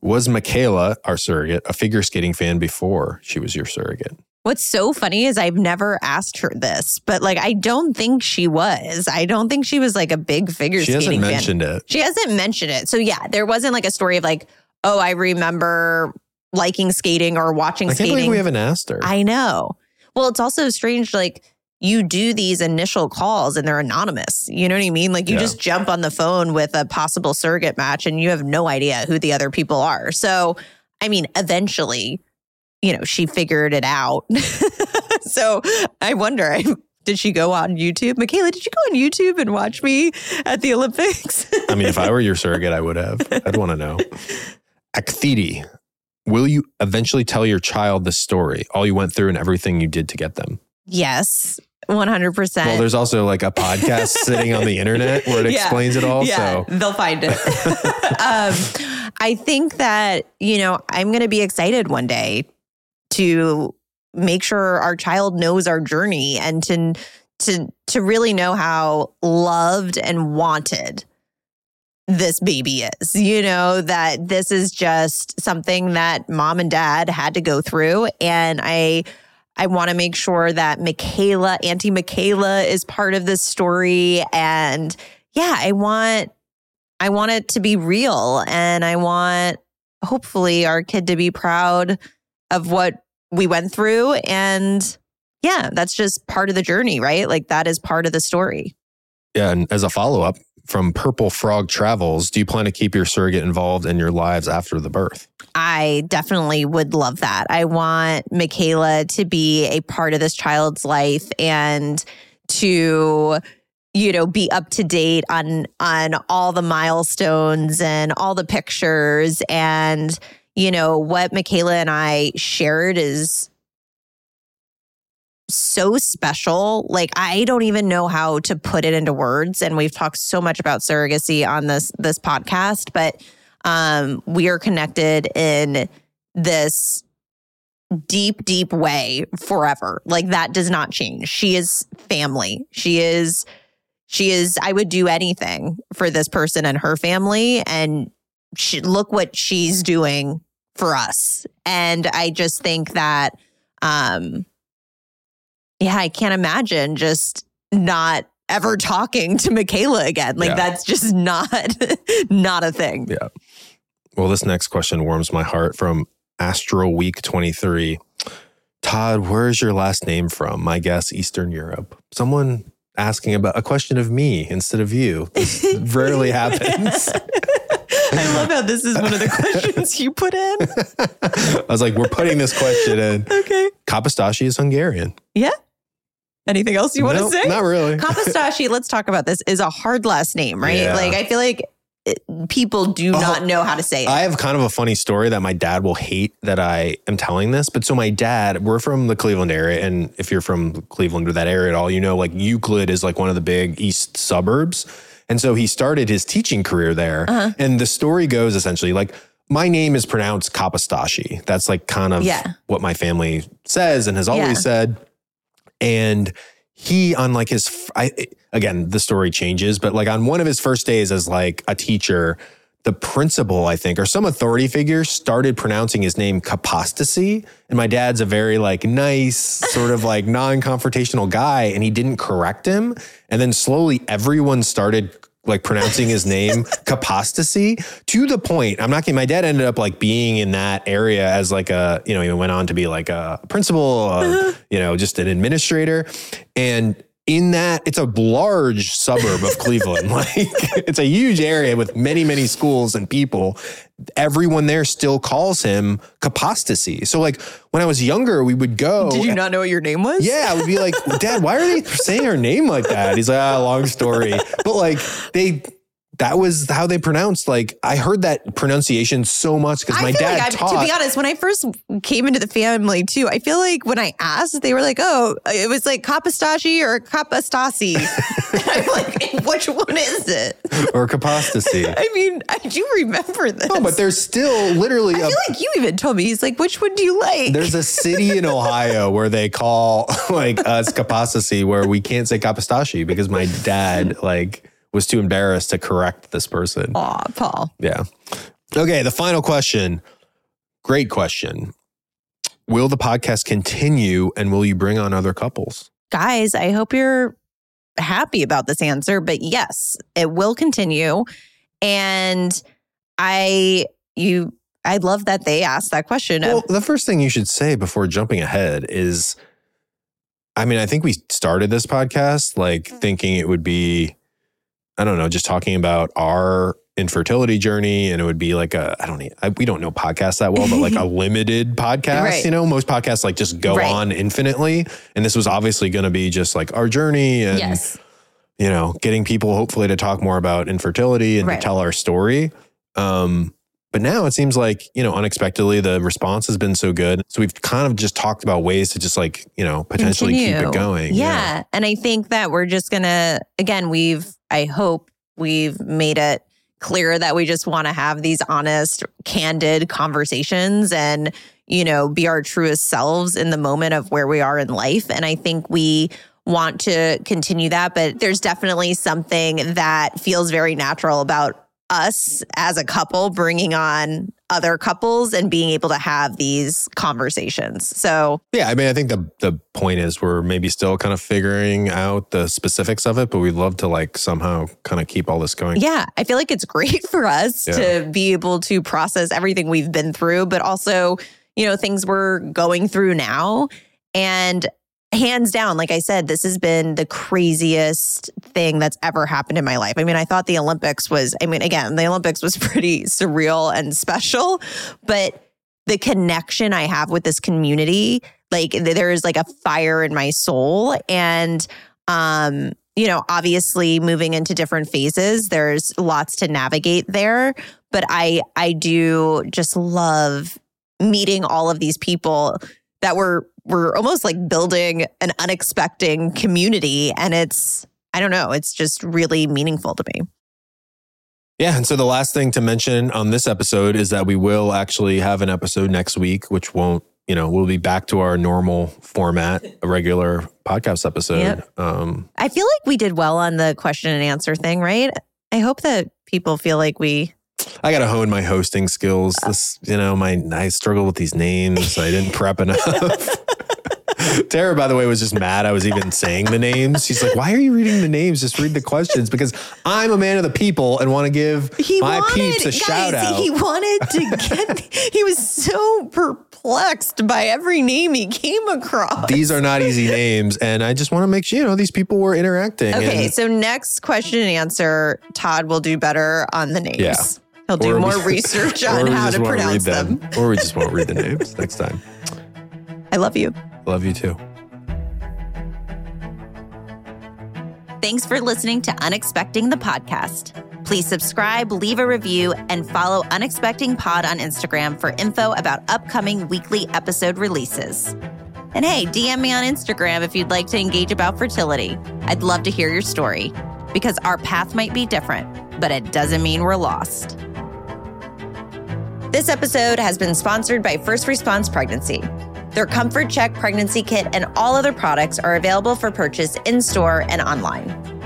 Was Michaela, our surrogate, a figure skating fan before she was your surrogate? What's so funny is I've never asked her this, but like I don't think she was. I don't think she was like a big figure skating fan. She hasn't skating fan. mentioned it. She hasn't mentioned it. So yeah, there wasn't like a story of like, oh, I remember liking skating or watching I can't skating. believe we haven't asked her. I know. Well, it's also strange, like you do these initial calls and they're anonymous. You know what I mean? Like you Yeah. just jump on the phone with a possible surrogate match and you have no idea who the other people are. So, I mean, eventually, you know, she figured it out. so I wonder, I, did she go on YouTube? Michaela, did you go on YouTube and watch me at the Olympics? I mean, if I were your surrogate, I would have. I'd want to know. Akthidi, will you eventually tell your child the story, all you went through and everything you did to get them? yes, 100%. Well, there's also like a podcast sitting on the internet where it Yeah. explains it all. Yeah, So they'll find it. um, I think that, you know, I'm going to be excited one day to make sure our child knows our journey and to to to really know how loved and wanted this baby is. You know that this is just something that mom and dad had to go through and I I want to make sure that Michaela, Auntie Michaela is part of this story and yeah, I want I want it to be real and I want hopefully our kid to be proud of what we went through and yeah, that's just part of the journey, right? Like that is part of the story. Yeah, and as a follow up from Purple Frog Travels, do you plan to keep your surrogate involved in your lives after the birth? I definitely would love that. I want Michaela to be a part of this child's life and to you know be up to date on on all the milestones and all the pictures and you know what Michaela and I shared is so special. Like I don't even know how to put it into words and we've talked so much about surrogacy on this this podcast but um we are connected in this deep deep way forever. Like that does not change. She is family. She is she is i would do anything for this person and her family and she, look what she's doing for us. And i just think that um yeah i can't imagine just not ever talking to michaela again like Yeah. that's just not not a thing Yeah. Well, this next question warms my heart from Astro Week 23. Todd, where is your last name from? My guess, Eastern Europe. Someone asking about a question of me instead of you. This rarely happens. I love how this is one of the questions you put in. I was like, we're putting this question in. Okay. Kapastashi is Hungarian. Yeah. Anything else you want No, to say? Not really. Kapastashi, let's talk about this, is a hard last name, right? Yeah. Like, I feel like people do Oh, not know how to say it. I have kind of a funny story that my dad will hate that I am telling this. But so my dad, we're from the Cleveland area, and if you're from Cleveland or that area at all, you know like Euclid is like one of the big east suburbs. And so he started his teaching career there. Uh-huh. And the story goes essentially like my name is pronounced Kapastashi. That's like kind of Yeah. what my family says and has always Yeah. said. And he on like his I, again the story changes but like on one of his first days as like a teacher the principal i think or some authority figure started pronouncing his name kapostasy and my dad's a very like nice sort of like non-confrontational guy and he didn't correct him. And then slowly everyone started like pronouncing his name kapostasy to the point i'm not kidding my dad ended up like being in that area as like a you know he went on to be like a principal uh, you know just an administrator. And in that it's a large suburb of cleveland like it's a huge area with many many schools and people everyone there still calls him kapostasy so like when i was younger we would go Did you not know what your name was? yeah, I would be like, Dad, why are they saying her name like that? He's like, ah, long story. But like they that was how they pronounced. Like I heard that pronunciation so much because my dad like taught. to be honest, when I first came into the family too, I feel like when I asked, they were like, "Oh, it was like Kapastashi or Kapastasi." I'm like, "Which one is it?" or kapostasy. I mean, I do remember this. No, but there's still literally I a feel like you even told me. He's like, "Which one do you like?" there's a city in Ohio where they call like us kapostasy where we can't say kapostashi because my dad like was too embarrassed to correct this person. Aw, Paul. Yeah. Okay, the final question. Great question. Will the podcast continue and will you bring on other couples? Guys, I hope you're happy about this answer, but yes, it will continue. And I, you, I love that they asked that question. Well, the first thing you should say before jumping ahead is I mean, I think we started this podcast like mm. thinking it would be, I don't know, just talking about our infertility journey and it would be like a, I don't I, we don't know podcasts that well, but like a limited podcast, Right. you know, most podcasts like just go Right. on infinitely. And this was obviously going to be just like our journey and, yes. you know, getting people hopefully to talk more about infertility and Right. to tell our story. Um, but now it seems like, you know, unexpectedly the response has been so good. So we've kind of just talked about ways to just like, you know, potentially keep it going. Yeah. And I think that we're just going to, again, we've, I hope we've made it clear that we just want to have these honest, candid conversations and, you know, be our truest selves in the moment of where we are in life. And I think we want to continue that. But there's definitely something that feels very natural about us as a couple bringing on other couples and being able to have these conversations. So, Yeah. I mean, I think the the point is we're maybe still kind of figuring out the specifics of it, but we'd love to like somehow kind of keep all this going. Yeah, I feel like it's great for us Yeah. to be able to process everything we've been through, but also, you know, things we're going through now. And hands down, like I said, this has been the craziest thing that's ever happened in my life. I mean, I thought the Olympics was, I mean, again, the Olympics was pretty surreal and special, but the connection I have with this community, like there is like a fire in my soul. And um, you know, obviously moving into different phases, there's lots to navigate there. But I I do just love meeting all of these people that were we're almost like building an unexpected community. And it's, I don't know, it's just really meaningful to me. Yeah. And so the last thing to mention on this episode is that we will actually have an episode next week, which won't, you know, we'll be back to our normal format, a regular podcast episode. Yep. Um, I feel like we did well on the question and answer thing, right? I hope that people feel like we I got to hone my hosting skills. Uh, this, you know, my I struggle with these names. I didn't prep enough. Tara, by the way, was just mad I was even saying the names. She's like, "Why are you reading the names? Just read the questions." Because I'm a man of the people and want to give he my wanted, peeps a guys, shout out. He wanted to get. he was so perplexed by every name he came across. These are not easy names, and I just want to make sure you know these people were interacting. Okay, and, so next question and answer, Todd will do better on the names. Yeah. He'll do or more we, research on how to pronounce them. them. Or we just won't read the names next time. I love you. Love you too. Thanks for listening to Unexpecting the podcast. Please subscribe, leave a review, and follow Unexpecting Pod on Instagram for info about upcoming weekly episode releases. And hey, DM me on Instagram if you'd like to engage about fertility. I'd love to hear your story because our path might be different, but it doesn't mean we're lost. This episode has been sponsored by First Response Pregnancy. Their Comfort Check pregnancy kit and all other products are available for purchase in store and online.